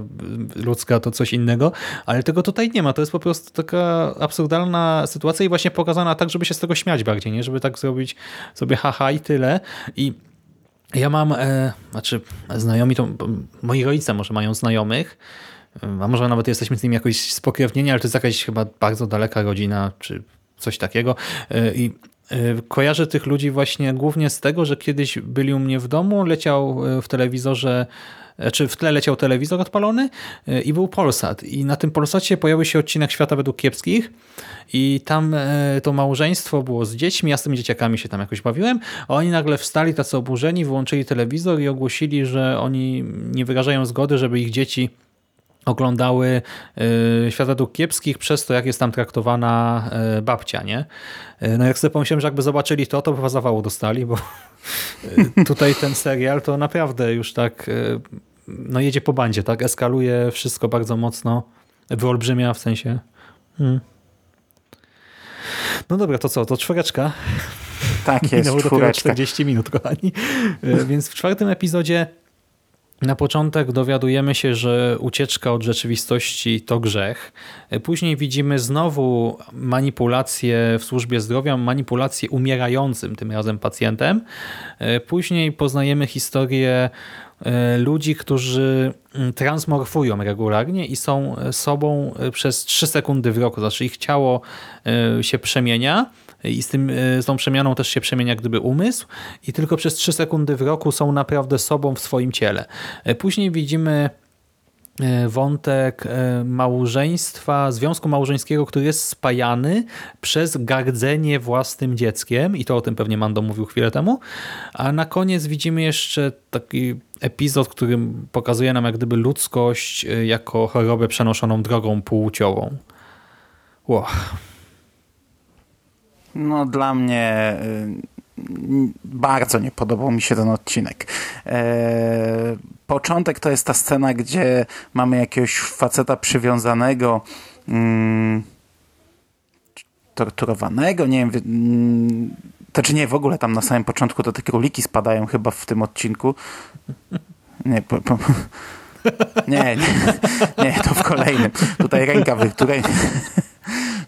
S1: ludzka to coś innego, ale tego tutaj nie ma. To jest po prostu taka absurdalna sytuacja i właśnie pokazana tak, żeby się z tego śmiać bardziej, nie? Żeby tak zrobić sobie haha i tyle. I ja mam, e, znaczy znajomi to, moi rodzice może mają znajomych, a może nawet jesteśmy z nim jakoś spokrewnieni, ale to jest jakaś chyba bardzo daleka rodzina, czy coś takiego. E, I e, kojarzę tych ludzi właśnie głównie z tego, że kiedyś byli u mnie w domu, leciał e, w telewizorze znaczy w tle leciał telewizor odpalony i był Polsat. I na tym Polsacie pojawił się odcinek Świata według kiepskich i tam to małżeństwo było z dziećmi, ja z tymi dzieciakami się tam jakoś bawiłem, a oni nagle wstali tacy oburzeni, wyłączyli telewizor i ogłosili, że oni nie wyrażają zgody, żeby ich dzieci oglądały y, Świat według kiepskich przez to, jak jest tam traktowana y, babcia, nie? Y, no jak sobie pomyślałem, że jakby zobaczyli to, to by zawału dostali, bo tutaj ten serial to naprawdę już tak no jedzie po bandzie, tak? Eskaluje wszystko bardzo mocno, wyolbrzymia w sensie. Hmm. No dobra, to co? To czwóreczka.
S2: Tak jest, Minęło
S1: dopiero 40 minut, kochani. Więc w czwartym epizodzie na początek dowiadujemy się, że ucieczka od rzeczywistości to grzech. Później widzimy znowu manipulacje w służbie zdrowia, manipulacje umierającym tym razem pacjentem. Później poznajemy historię e, ludzi, którzy mm, transmorfują regularnie i są sobą przez 3 sekundy w roku. Znaczy ich ciało e, się przemienia i z, tym, e, z tą przemianą też się przemienia gdyby umysł i tylko przez 3 sekundy w roku są naprawdę sobą w swoim ciele. E, później widzimy e, wątek małżeństwa, związku małżeńskiego, który jest spajany przez gardzenie własnym dzieckiem i to o tym pewnie Mando mówił chwilę temu, a na koniec widzimy jeszcze taki epizod, który pokazuje nam jak gdyby ludzkość jako chorobę przenoszoną drogą płciową. Wow.
S2: No dla mnie y, bardzo nie podobał mi się ten odcinek. E, początek to jest ta scena, gdzie mamy jakiegoś faceta przywiązanego mm, torturowanego, nie wiem, to czy nie, w ogóle tam na samym początku to te króliki spadają chyba w tym odcinku. Nie, po, po, nie, nie, nie, to w kolejnym. Tutaj ręka, w której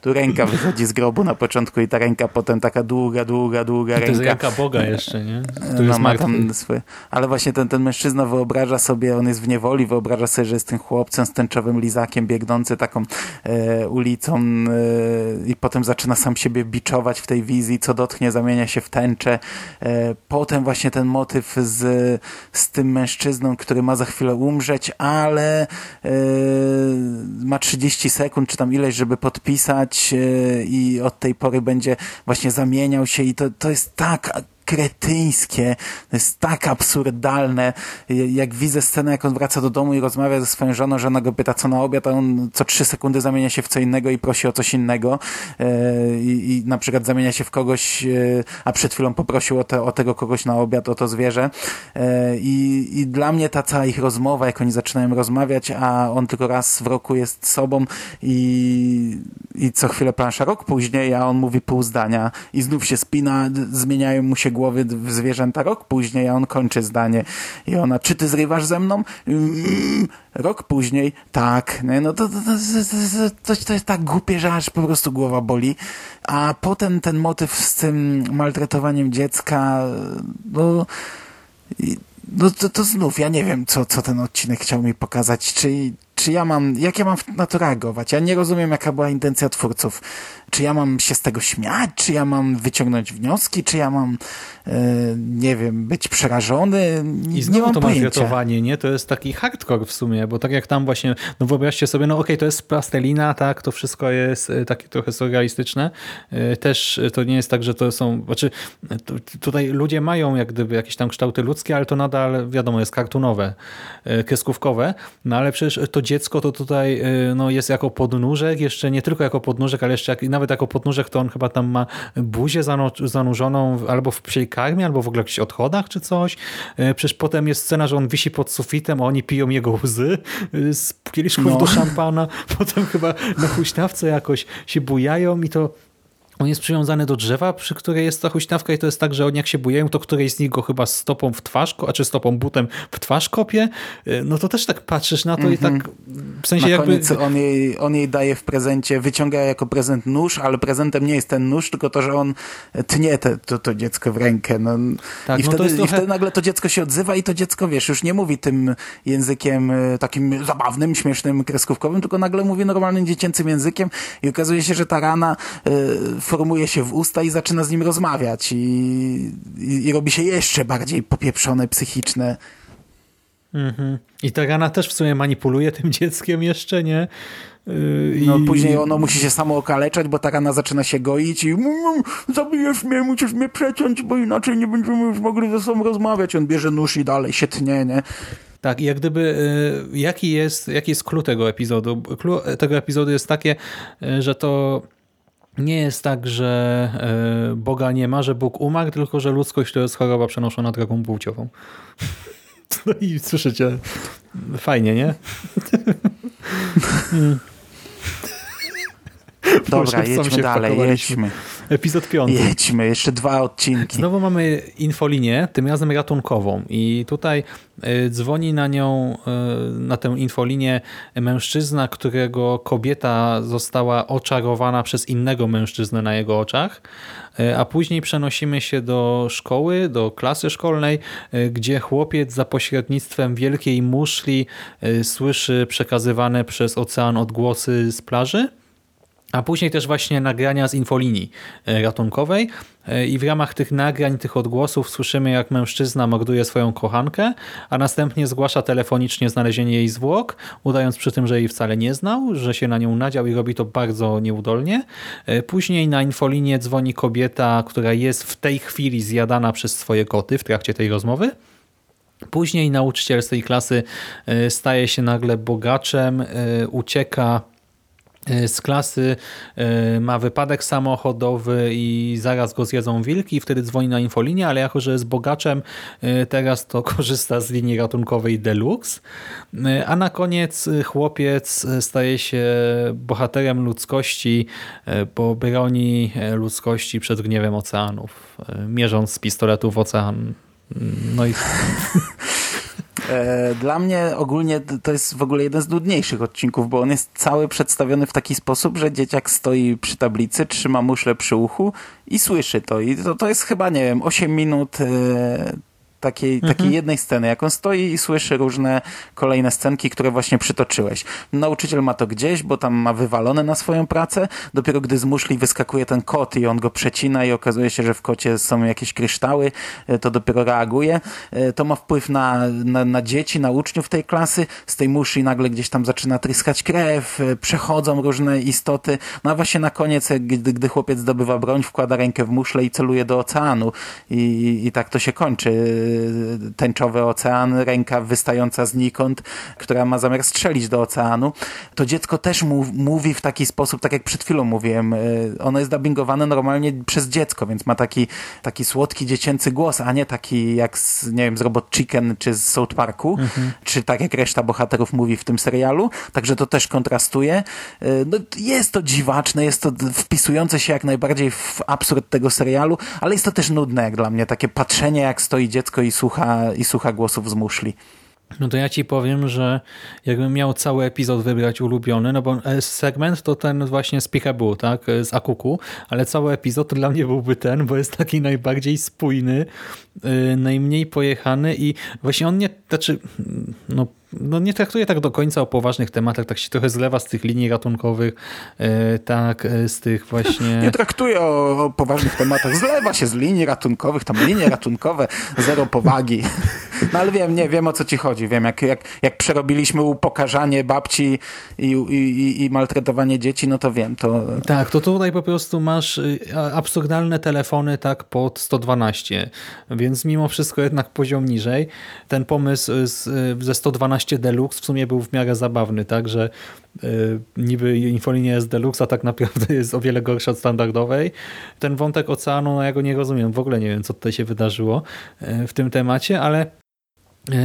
S2: tu ręka wychodzi z grobu na początku i ta ręka potem taka długa, długa, długa ręka. To
S1: jest ręka Boga jeszcze, nie?
S2: Który no, ma tam swoje... Ale właśnie ten, ten mężczyzna wyobraża sobie, on jest w niewoli, wyobraża sobie, że jest tym chłopcem z tęczowym lizakiem biegnący taką e, ulicą e, i potem zaczyna sam siebie biczować w tej wizji, co dotknie zamienia się w tęczę. E, potem właśnie ten motyw z, z tym mężczyzną, który ma za chwilę umrzeć, ale e, ma 30 sekund, czy tam ileś, żeby podpisać E, i od tej pory będzie właśnie zamieniał się i to, to jest tak kretyńskie, to jest tak absurdalne. Jak widzę scenę, jak on wraca do domu i rozmawia ze swoją żoną, żona go pyta co na obiad, a on co trzy sekundy zamienia się w co innego i prosi o coś innego e, i, i na przykład zamienia się w kogoś, e, a przed chwilą poprosił o, te, o tego kogoś na obiad, o to zwierzę. E, I, I dla mnie ta cała ich rozmowa, jak oni zaczynają rozmawiać, a on tylko raz w roku jest sobą i, i co chwilę plansza rok później, a on mówi pół zdania i znów się spina, zmieniają mu się głowy zwierzęta rok później, a on kończy zdanie. I ona, czy ty zrywasz ze mną? Mm, rok później, tak. No to, to, to, to, to jest tak głupie, że aż po prostu głowa boli. A potem ten motyw z tym maltretowaniem dziecka, no, no to, to znów, ja nie wiem, co, co ten odcinek chciał mi pokazać. Czy, czy ja mam, jak ja mam na to reagować? Ja nie rozumiem, jaka była intencja twórców. Czy ja mam się z tego śmiać? Czy ja mam wyciągnąć wnioski? Czy ja mam, e, nie wiem, być przerażony?
S1: I znowu nie mam to maltretowanie, nie? To jest taki hardcore w sumie, bo tak jak tam właśnie, no wyobraźcie sobie, no okej, okay, to jest plastelina, tak, to wszystko jest e, takie trochę surrealistyczne. E, też to nie jest tak, że to są, znaczy tutaj ludzie mają jak gdyby jakieś tam kształty ludzkie, ale to nadal, wiadomo, jest kartunowe, kreskówkowe, no ale przecież to dziecko to tutaj no, jest jako podnóżek, jeszcze nie tylko jako podnóżek, ale jeszcze jak, nawet jako podnóżek to on chyba tam ma buzię zanurzoną albo w psiej karmie, albo w ogóle w jakichś odchodach czy coś. E, przecież potem jest scena, że on wisi pod sufitem, a oni piją jego łzy e, z kieliszków no. do szampana. Potem chyba na huśtawce jakoś się bujają i to on jest przywiązany do drzewa, przy której jest ta huśtawka i to jest tak, że oni jak się bujają, to któryś z nich go chyba stopą w twarz, a czy stopą butem w twarz kopie, y, no to też tak patrzysz na to mm -hmm. i tak
S2: mhm. w sensie na jakby... Koniec on jej, on jej daje w prezencie, wyciąga jako prezent nóż, ale prezentem nie jest ten nóż, tylko to, że on tnie te, to, to dziecko w rękę. No. Tak, I, no wtedy, trochę... I wtedy nagle to dziecko się odzywa i to dziecko, wiesz, już nie mówi tym językiem y, takim zabawnym, śmiesznym, kreskówkowym, tylko nagle mówi normalnym dziecięcym językiem i okazuje się, że ta rana y, formuje się w usta i zaczyna z nim rozmawiać i, i, i robi się jeszcze bardziej popieprzone, psychiczne.
S1: Mhm. I ta rana też w sumie manipuluje tym dzieckiem jeszcze, nie?
S2: Yy, no I... później ono musi się samo okaleczać, bo ta rana zaczyna się goić i zabijesz mnie, musisz mnie przeciąć, bo inaczej nie będziemy już mogli ze sobą rozmawiać. On bierze nóż i dalej się tnie, nie?
S1: Tak, i jak gdyby, y, jaki jest, jaki jest clue tego epizodu? Clue tego epizodu jest takie, y, że to nie jest tak, że y, Boga nie ma, że Bóg umarł, tylko że ludzkość to jest choroba przenoszona drogą płciową. No i słyszycie, fajnie, nie?
S2: Dobra, jedźmy dalej, jedźmy.
S1: Epizod piąty.
S2: Jedźmy, jeszcze dwa odcinki.
S1: Znowu mamy infolinię, tym razem ratunkową i tutaj y, dzwoni na nią, y, na tę infolinię mężczyzna, którego kobieta została oczarowana przez innego mężczyznę na jego oczach, y, a później przenosimy się do szkoły, do klasy szkolnej, gdzie chłopiec za pośrednictwem wielkiej muszli słyszy przekazywane przez ocean odgłosy z plaży a później też właśnie nagrania z infolinii e, ratunkowej e, i w ramach tych nagrań, tych odgłosów słyszymy jak mężczyzna morduje swoją kochankę, a następnie zgłasza telefonicznie znalezienie jej zwłok, udając przy tym, że jej wcale nie znał, że się na nią nadział i robi to bardzo nieudolnie. E, później na infolinię dzwoni kobieta, która jest w tej chwili zjadana przez swoje koty w trakcie tej rozmowy. Później nauczyciel z tej klasy staje się nagle bogaczem, ucieka z klasy e, ma wypadek samochodowy i zaraz go zjedzą wilki i wtedy dzwoni na infolinię, ale jako, że jest bogaczem, e, teraz to korzysta z linii ratunkowej Deluxe. A na koniec chłopiec staje się bohaterem ludzkości, bo broni ludzkości przed gniewem oceanów, mierząc z pistoletu w ocean. No i
S2: E, dla mnie ogólnie to jest w ogóle jeden z nudniejszych odcinków, bo on jest cały przedstawiony w taki sposób, że dzieciak stoi przy tablicy, trzyma muszlę przy uchu i słyszy to. I to, to jest chyba, nie wiem, 8 minut e, takiej, mhm. takiej jednej sceny, jak on stoi i słyszy różne kolejne scenki, które właśnie przytoczyłeś. Nauczyciel ma to gdzieś, bo tam ma wywalone na swoją pracę, dopiero gdy z muszli wyskakuje ten kot i on go przecina i okazuje się, że w kocie są jakieś kryształy, e, to dopiero reaguje. E, to ma wpływ na, na, na dzieci, na uczniów tej klasy. Z tej muszli nagle gdzieś tam zaczyna tryskać krew, e, przechodzą różne istoty. No a właśnie na koniec, gdy, gdy chłopiec zdobywa broń, wkłada rękę w muszlę i celuje do oceanu. I, i tak to się kończy tęczowy ocean, ręka wystająca znikąd, która ma zamiar strzelić do oceanu, to dziecko też mów, mówi w taki sposób, tak jak przed chwilą mówiłem. E, ono jest dubbingowane normalnie przez dziecko, więc ma taki, taki słodki dziecięcy głos, a nie taki jak z, nie wiem, z Robot Chicken czy z South Parku, mhm. czy tak jak reszta bohaterów mówi w tym serialu. Także to też kontrastuje. E, no, jest to dziwaczne, jest to wpisujące się jak najbardziej w absurd tego serialu, ale jest to też nudne jak dla mnie, takie patrzenie jak stoi dziecko i słucha, i słucha głosów z muszli.
S1: No to ja ci powiem, że jakbym miał cały epizod wybrać ulubiony, no bo e, segment to ten właśnie z Peekaboo, tak, e, z Akuku, ale cały epizod to dla mnie byłby ten, bo jest taki najbardziej spójny, yy, najmniej pojechany i właśnie on nie, znaczy, no no nie traktuje tak do końca o poważnych tematach, tak się trochę zlewa z tych linii ratunkowych, e, tak, e, z tych właśnie...
S2: Nie traktuje o, o, poważnych tematach, zlewa się z linii ratunkowych, tam linie ratunkowe, zero powagi. No ale wiem, nie, wiem o co ci chodzi, wiem, jak, jak, jak przerobiliśmy upokarzanie babci i, i, i maltretowanie dzieci, no to wiem, to...
S1: Tak, to tutaj po prostu masz y, absurdalne telefony tak pod 112, więc mimo wszystko jednak poziom niżej. Ten pomysł z, y, ze 112 12 Deluxe w sumie był w miarę zabawny, tak, że y, niby infolinia jest Deluxe, a tak naprawdę jest o wiele gorsza od standardowej. Ten wątek oceanu, no ja go nie rozumiem, w ogóle nie wiem, co tutaj się wydarzyło y, w tym temacie, ale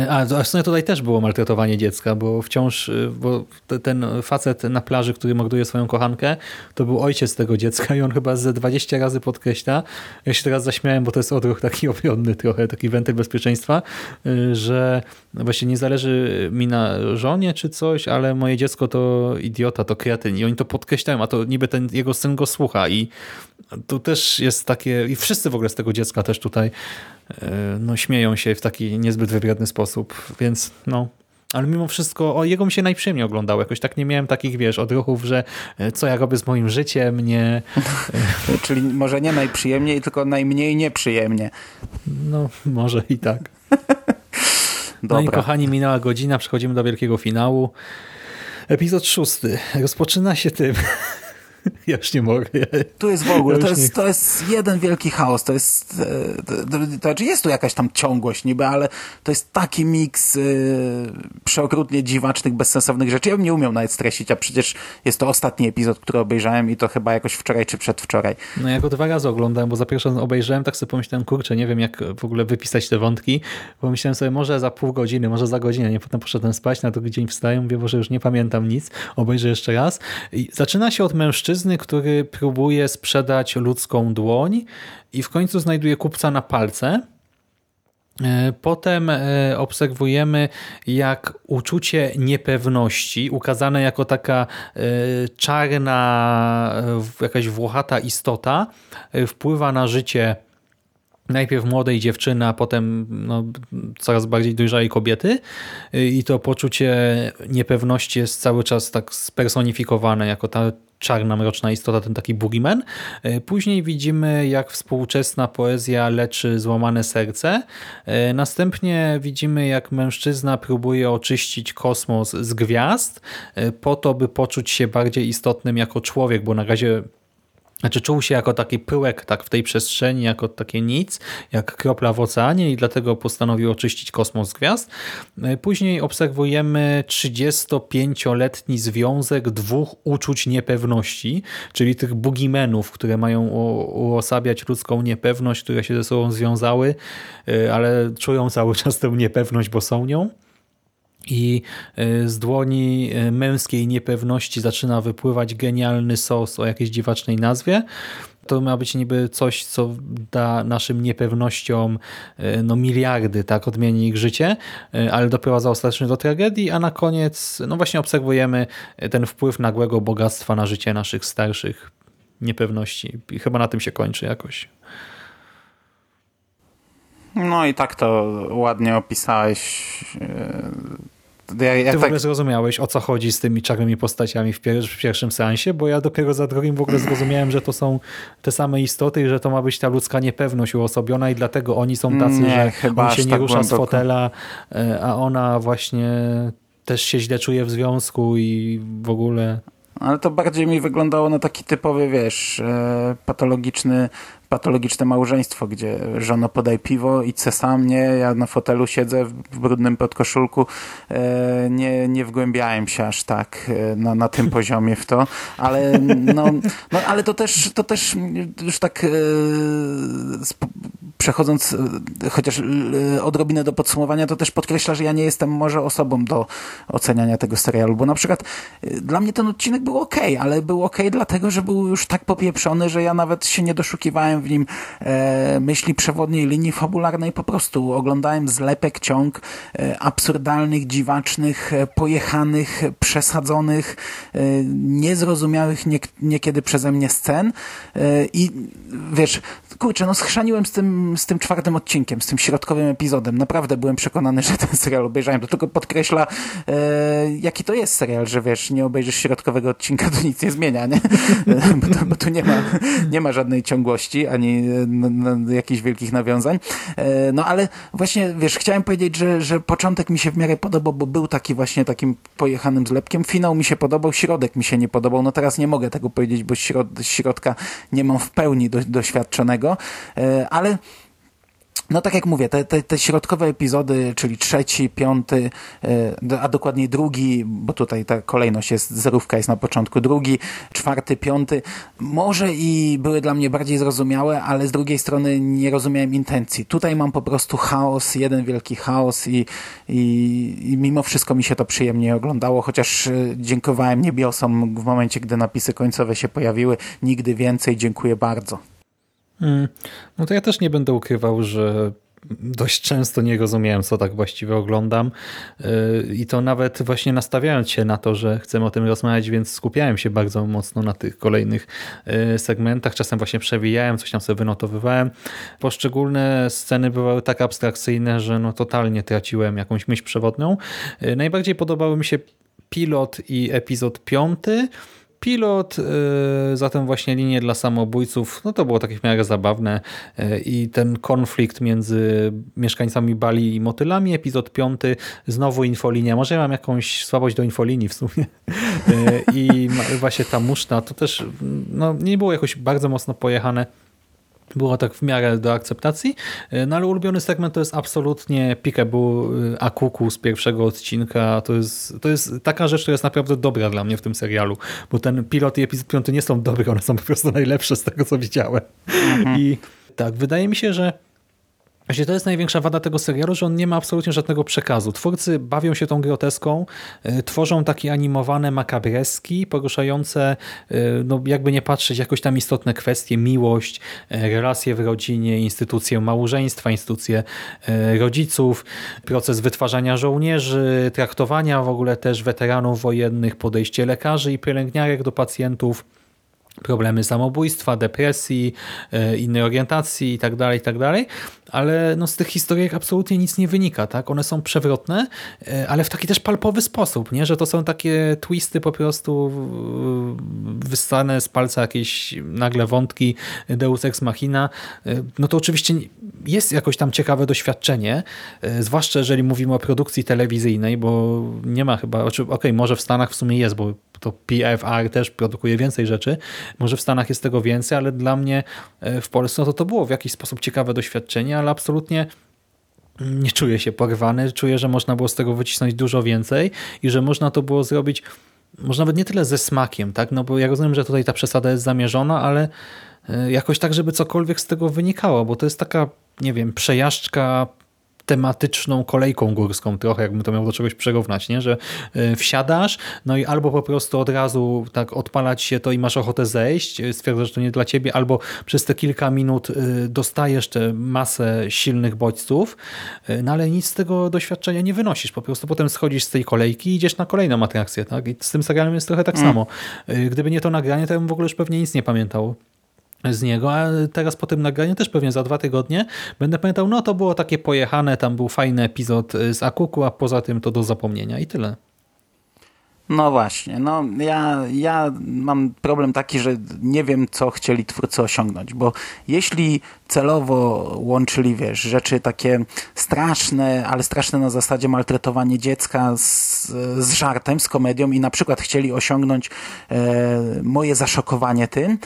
S1: a, a w sumie tutaj też było maltretowanie dziecka, bo wciąż e, bo ten facet na plaży, który morduje swoją kochankę, to był ojciec tego dziecka i on chyba ze 20 razy podkreśla, ja się teraz zaśmiałem, bo to jest odruch taki obronny trochę, taki wentyl bezpieczeństwa, e, że właśnie nie zależy mi na żonie czy coś, ale moje dziecko to idiota, to kreatyn i oni to podkreślają, a to niby ten jego syn go słucha i tu też jest takie, i wszyscy w ogóle z tego dziecka też tutaj E, no, śmieją się w taki niezbyt wywiadny sposób, więc no, ale mimo wszystko o jego mi się najprzyjemniej oglądało. Jakoś tak nie miałem takich, wiesz, odruchów, że e, co ja robię z moim życiem, nie...
S2: Czyli może nie najprzyjemniej, tylko najmniej nieprzyjemnie.
S1: No, może i tak.
S2: Dobra.
S1: No i kochani, minęła godzina, przechodzimy do wielkiego finału. Epizod szósty rozpoczyna się tym, Ja już nie mogę.
S2: Tu jest w ogóle,
S1: Ja
S2: to jest, to jest jeden wielki chaos. To jest, e, to, to, to znaczy jest tu jakaś tam ciągłość niby, ale to jest taki miks yy, przeokrutnie dziwacznych, bezsensownych rzeczy. Ja bym nie umiał nawet streścić, a przecież jest to ostatni epizod, który obejrzałem i to chyba jakoś wczoraj czy przedwczoraj.
S1: No ja go dwa razy oglądałem, bo za pierwszym obejrzałem, tak sobie pomyślałem, kurczę, nie wiem jak w ogóle wypisać te wątki, bo myślałem sobie, może za pół godziny, może za godzinę, nie potem poszedłem spać, na drugi dzień wstaję, mówię, że już nie pamiętam nic, obejrzę jeszcze raz. I zaczyna się od mężczyzny, który próbuje sprzedać ludzką dłoń i w końcu znajduje kupca na palce. E, Potem e, obserwujemy, jak uczucie niepewności, ukazane jako taka e, czarna, jakaś włochata istota, wpływa na życie najpierw młodej dziewczyny, a potem no, coraz bardziej dojrzałej kobiety i to poczucie niepewności jest cały czas tak spersonifikowane jako ta czarna, mroczna istota, ten taki boogeyman. Później widzimy, jak współczesna poezja leczy złamane serce. Następnie widzimy, jak mężczyzna próbuje oczyścić kosmos z gwiazd po to, by poczuć się bardziej istotnym jako człowiek, bo na razie znaczy czuł się jako taki pyłek tak w tej przestrzeni, jako takie nic, jak kropla w oceanie i dlatego postanowił oczyścić kosmos gwiazd. Później obserwujemy 35-letni związek dwóch uczuć niepewności, czyli tych bugimenów, które mają uosabiać ludzką niepewność, które się ze sobą związały, ale czują cały czas tę niepewność, bo są nią i z dłoni męskiej niepewności zaczyna wypływać genialny sos o jakiejś dziwacznej nazwie. To ma być niby coś, co da naszym niepewnościom no, miliardy, tak, odmieni ich życie, ale doprowadza ostatecznie do tragedii, a na koniec no właśnie obserwujemy ten wpływ nagłego bogactwa na życie naszych starszych niepewności. I chyba na tym się kończy jakoś.
S2: No i tak to ładnie opisałeś.
S1: Ja, ja Ty w ogóle tak... zrozumiałeś, o co chodzi z tymi czarnymi postaciami w, pier w, pierwszym seansie, bo ja dopiero za drugim w ogóle zrozumiałem, że to są te same istoty i że to ma być ta ludzka niepewność uosobiona i dlatego oni są tacy, nie, że chyba on się nie tak rusza głęboko. z fotela, a ona właśnie też się źle czuje w związku i w ogóle...
S2: Ale to bardziej mi wyglądało na taki typowy, wiesz, patologiczny patologiczne małżeństwo, gdzie żono podaj piwo, i se sam, nie, ja na fotelu siedzę w brudnym podkoszulku, e, nie, nie wgłębiałem się aż tak e, na, na tym poziomie w to, ale no, no ale to też, to też już tak e, przechodząc chociaż odrobinę do podsumowania, to też podkreśla, że ja nie jestem może osobą do oceniania tego serialu, bo na przykład dla mnie ten odcinek był ok, ale był ok dlatego, że był już tak popieprzony, że ja nawet się nie doszukiwałem w nim e, myśli przewodniej linii fabularnej, po prostu oglądałem zlepek ciąg e, absurdalnych, dziwacznych, e, pojechanych, przesadzonych, e, niezrozumiałych nie, niekiedy przeze mnie scen e, i wiesz, kurczę, no schrzaniłem z tym, z tym czwartym odcinkiem, z tym środkowym epizodem. Naprawdę byłem przekonany, że ten serial obejrzałem. To tylko podkreśla, e, jaki to jest serial, że wiesz, nie obejrzysz środkowego odcinka, to nic nie zmienia, nie? bo, to, bo tu nie ma, nie ma żadnej ciągłości, ani no, no, jakichś wielkich nawiązań. E, no ale właśnie, wiesz, chciałem powiedzieć, że, że początek mi się w miarę podobał, bo był taki właśnie takim pojechanym zlepkiem. Finał mi się podobał, środek mi się nie podobał. No teraz nie mogę tego powiedzieć, bo środ środka nie mam w pełni do, doświadczonego, e, ale no tak jak mówię, te, te, te środkowe epizody, czyli trzeci, piąty, e, a dokładniej drugi, bo tutaj ta kolejność jest, zerówka jest na początku, drugi, czwarty, piąty, może i były dla mnie bardziej zrozumiałe, ale z drugiej strony nie rozumiałem intencji. Tutaj mam po prostu chaos, jeden wielki chaos i, i, i mimo wszystko mi się to przyjemnie oglądało, chociaż e, dziękowałem niebiosom w momencie, gdy napisy końcowe się pojawiły. Nigdy więcej, dziękuję bardzo.
S1: Hmm. No to ja też nie będę ukrywał, że dość często nie rozumiałem, co tak właściwie oglądam yy, i to nawet właśnie nastawiając się na to, że chcemy o tym rozmawiać, więc skupiałem się bardzo mocno na tych kolejnych yy, segmentach. Czasem właśnie przewijałem, coś tam sobie wynotowywałem. Poszczególne sceny były tak abstrakcyjne, że no totalnie traciłem jakąś myśl przewodnią. Yy, najbardziej podobały mi się pilot i epizod piąty, pilot, yy, zatem właśnie linie dla samobójców, no to było takie w miarę zabawne. Yy, i ten konflikt między mieszkańcami Bali i motylami, epizod piąty, znowu infolinia, może ja mam jakąś słabość do infolinii w sumie. Yy, i właśnie ta muszta, to też no, nie było jakoś bardzo mocno pojechane było tak w miarę do akceptacji, no ale ulubiony segment to jest absolutnie Peekaboo Akuku z pierwszego odcinka. To jest, to jest taka rzecz, która jest naprawdę dobra dla mnie w tym serialu, bo ten pilot i epizod piąty nie są dobre, one są po prostu najlepsze z tego, co widziałem. Mhm. I tak, wydaje mi się, że Właśnie to jest największa wada tego serialu, że on nie ma absolutnie żadnego przekazu. Twórcy bawią się tą groteską, y, tworzą takie animowane makabreski, poruszające, y, no jakby nie patrzeć, jakoś tam istotne kwestie, miłość, y, relacje w rodzinie, instytucje małżeństwa, instytucje rodziców, proces wytwarzania żołnierzy, traktowania w ogóle też weteranów wojennych, podejście lekarzy i pielęgniarek do pacjentów, problemy samobójstwa, depresji, e, innej orientacji tak tak ale no z tych historii absolutnie nic nie wynika. tak? One są przewrotne, e, ale w taki też palpowy sposób, nie? że to są takie twisty po prostu wystane z palca jakieś nagle wątki Deus Ex Machina. E, no to oczywiście jest jakoś tam ciekawe doświadczenie, zwłaszcza jeżeli mówimy o produkcji telewizyjnej, bo nie ma chyba, okej, okay, może w Stanach w sumie jest, bo to PFR też produkuje więcej rzeczy. Może w Stanach jest tego więcej, ale dla mnie e, w Polsce no to, to było w jakiś sposób ciekawe doświadczenie, ale absolutnie nie czuję się porwany. Czuję, że można było z tego wycisnąć dużo więcej i że można to było zrobić może nawet nie tyle ze smakiem, tak? No bo ja rozumiem, że tutaj ta przesada jest zamierzona, ale e, jakoś tak, żeby cokolwiek z tego wynikało, bo to jest taka, nie wiem, przejażdżka tematyczną kolejką górską trochę, jakbym to miał do czegoś przerównać, nie? że e, wsiadasz, no i albo po prostu od razu tak odpalać się to i masz ochotę zejść, e, stwierdzasz, że to nie dla ciebie, albo przez te kilka minut e, dostajesz tę masę silnych bodźców, no ale nic z tego doświadczenia nie wynosisz, po prostu potem schodzisz z tej kolejki i idziesz na kolejną atrakcję, tak? I z tym serialem jest trochę tak mm. samo. Gdyby nie to nagranie, to ja bym w ogóle już pewnie nic nie pamiętał z niego, a teraz po tym nagraniu też pewnie za dwa tygodnie będę pamiętał, no to było takie pojechane, tam był fajny epizod z Akuku, a poza tym to do zapomnienia i tyle.
S2: No właśnie, no ja, ja mam problem taki, że nie wiem, co chcieli twórcy osiągnąć, bo jeśli celowo łączyli, wiesz, rzeczy takie straszne, ale straszne na zasadzie maltretowanie dziecka z, z żartem, z komedią i na przykład chcieli osiągnąć e, moje zaszokowanie tym,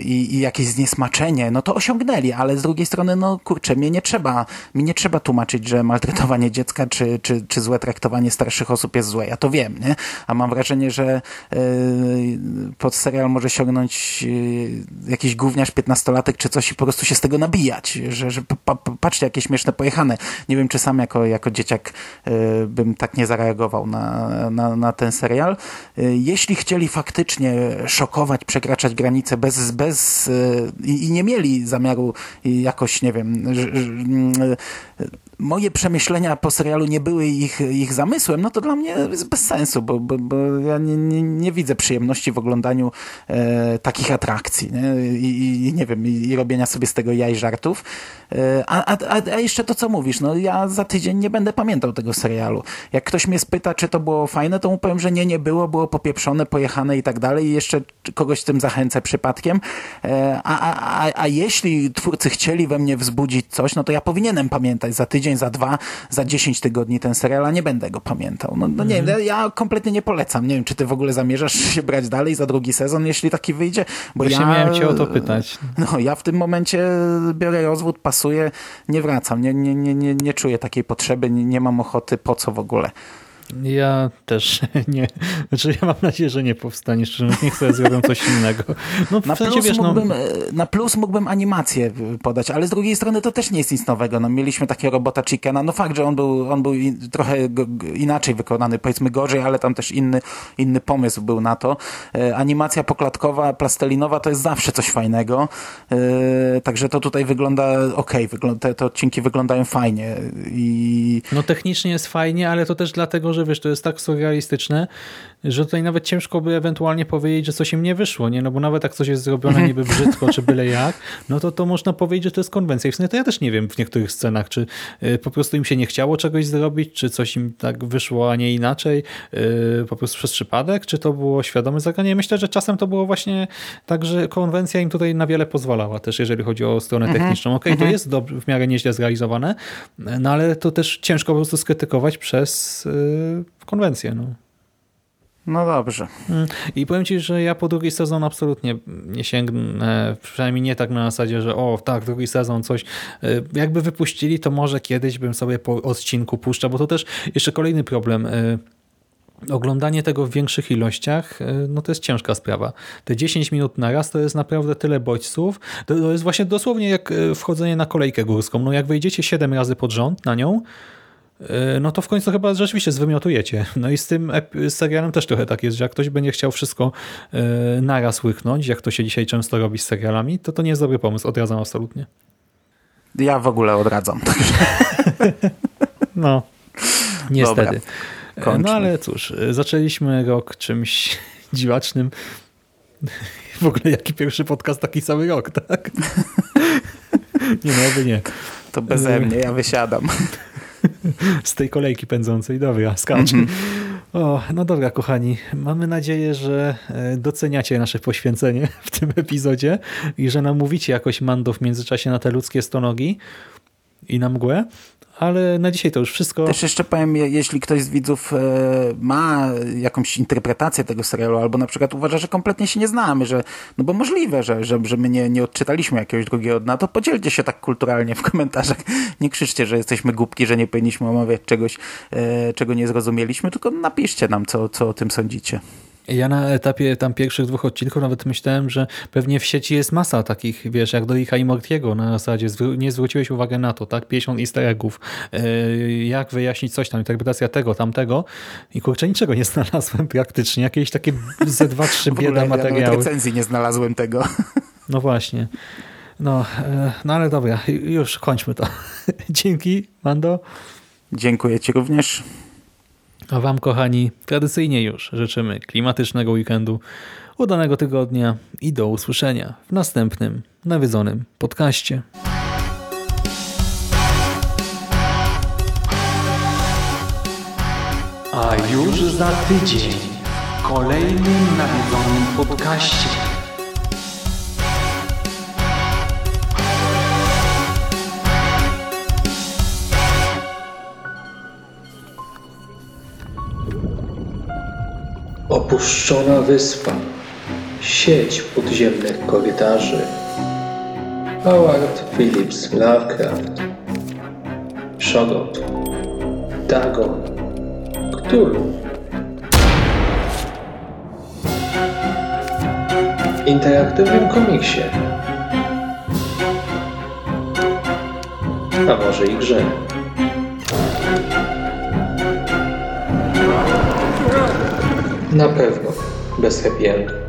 S2: i, i jakieś zniesmaczenie, no to osiągnęli, ale z drugiej strony, no kurczę, mnie nie trzeba, mi nie trzeba tłumaczyć, że maltretowanie dziecka czy, czy, czy złe traktowanie starszych osób jest złe. Ja to wiem, nie? A mam wrażenie, że yy, pod serial może sięgnąć yy, jakiś gówniarz, piętnastolatek czy coś i po prostu się z tego nabijać, że, że pa, patrzcie, jakie śmieszne pojechane. Nie wiem, czy sam jako, jako dzieciak yy, bym tak nie zareagował na, na, na ten serial. Jeśli chcieli faktycznie szokować, przekraczać granice bez bez, i, i nie mieli zamiaru jakoś, nie wiem, moje przemyślenia po serialu nie były ich, ich zamysłem, no to dla mnie jest bez sensu, bo, bo, bo ja nie, nie, nie widzę przyjemności w oglądaniu e, takich atrakcji nie? I, I, nie wiem, i, i, robienia sobie z tego jaj żartów. E, a, a, a jeszcze to, co mówisz, no ja za tydzień nie będę pamiętał tego serialu. Jak ktoś mnie spyta, czy to było fajne, to mu powiem, że nie, nie było, było popieprzone, pojechane i tak dalej i jeszcze kogoś tym zachęcę przypadkiem. E, a, a, a, a jeśli twórcy chcieli we mnie wzbudzić coś, no to ja powinienem pamiętać za tydzień tydzień, za dwa, za dziesięć tygodni ten serial, a nie będę go pamiętał. No, no nie wiem, mhm. ja kompletnie nie polecam. Nie wiem, czy ty w ogóle zamierzasz się brać dalej za drugi sezon, jeśli taki wyjdzie?
S1: Bo Właśnie ja miałem cię o to pytać.
S2: No, ja w tym momencie biorę rozwód, pasuję, nie wracam, nie, nie, nie, nie, nie czuję takiej potrzeby, nie, nie mam ochoty, po co w ogóle.
S1: Ja też nie. Znaczy ja mam nadzieję, że nie powstanie. Szczerze mówiąc, niech sobie zrobią coś innego.
S2: No, na, plus wiesz, no... mógłbym, na plus mógłbym animację podać, ale z drugiej strony to też nie jest nic nowego. No, mieliśmy takiego robota Chickena. No fakt, że on był, on był trochę inaczej wykonany, powiedzmy gorzej, ale tam też inny, inny pomysł był na to. E, animacja poklatkowa, plastelinowa to jest zawsze coś fajnego. E, także to tutaj wygląda ok, te, te odcinki wyglądają fajnie. I...
S1: No technicznie jest fajnie, ale to też dlatego, że wiesz, to jest tak surrealistyczne, że tutaj nawet ciężko by ewentualnie powiedzieć, że coś im nie wyszło, nie? No bo nawet jak coś jest zrobione niby brzydko, czy byle jak, no to to można powiedzieć, że to jest konwencja. I w sumie to ja też nie wiem w niektórych scenach, czy y, po prostu im się nie chciało czegoś zrobić, czy coś im tak wyszło, a nie inaczej, y, po prostu przez przypadek, czy to było świadome zagranie. Myślę, że czasem to było właśnie tak, że konwencja im tutaj na wiele pozwalała też, jeżeli chodzi o stronę techniczną. Okej, to jest dobrze, w miarę nieźle zrealizowane, no ale to też ciężko po prostu skrytykować przez y, konwencję. No.
S2: No dobrze.
S1: Mm. I powiem Ci, że ja po drugi sezon absolutnie nie sięgnę, przynajmniej nie tak na zasadzie, że o tak, drugi sezon, coś y, jakby wypuścili, to może kiedyś bym sobie po odcinku puszczał, bo to też jeszcze kolejny problem. y, Oglądanie tego w większych ilościach, y, no to jest ciężka sprawa. Te 10 minut na raz to jest naprawdę tyle bodźców. To, jest właśnie dosłownie jak wchodzenie na kolejkę górską. No jak wejdziecie 7 razy pod rząd na nią, no to w końcu chyba rzeczywiście zwymiotujecie. No i z tym serialem też trochę tak jest, że jak ktoś będzie chciał wszystko y, naraz łyknąć, jak to się dzisiaj często robi z serialami, to to nie jest dobry pomysł, odradzam absolutnie.
S2: Ja w ogóle odradzam.
S1: No, niestety.
S2: kończmy.
S1: no ale cóż, zaczęliśmy rok czymś dziwacznym. W ogóle jaki pierwszy podcast, taki cały rok, tak? Nie no, aby nie.
S2: To beze mnie, ja wysiadam.
S1: Z tej kolejki pędzącej. Dobra, skacz. O, no dobra, kochani. Mamy nadzieję, że e, doceniacie nasze poświęcenie w tym epizodzie i że namówicie jakoś Mando w międzyczasie na te ludzkie stonogi i na mgłę. Ale na dzisiaj to już wszystko.
S2: Też jeszcze powiem, je- jeśli ktoś z widzów e, ma jakąś interpretację tego serialu, albo na przykład uważa, że kompletnie się nie znamy, że, no bo możliwe, że, że, że my nie, nie odczytaliśmy jakiegoś drugiego dna, to podzielcie się tak kulturalnie w komentarzach. Nie krzyczcie, że jesteśmy głupki, że nie powinniśmy omawiać czegoś, e, czego nie zrozumieliśmy, tylko napiszcie nam, co, co o tym sądzicie.
S1: Ja na etapie tam pierwszych dwóch odcinków nawet myślałem, że pewnie w sieci jest masa takich, wiesz, jak do Ricka i Mortiego na zasadzie nie zwróciłeś uwagi na to, tak? 50 easter eggów. Yy, jak wyjaśnić coś tam, interpretacja tego, tamtego i kurczę, niczego nie znalazłem praktycznie. Jakieś takie ze dwa, trzy bieda
S2: ja
S1: materiały.
S2: recenzji nie znalazłem tego.
S1: No właśnie. No, e, no ale dobra, już kończmy to. Dzięki, Mando.
S2: Dziękuję ci również.
S1: A Wam, kochani, tradycyjnie już życzymy klimatycznego weekendu, udanego tygodnia i do usłyszenia w następnym nawiedzonym podcaście.
S3: A już za tydzień w kolejnym nawiedzonym podcaście.
S4: Opuszczona wyspa, sieć podziemnych korytarzy. Howard Phillips Lovecraft, Shoggoth, Dagon, Cthulhu. Interaktywnym komiksie. A może i grze. Na pewno bez happy endu.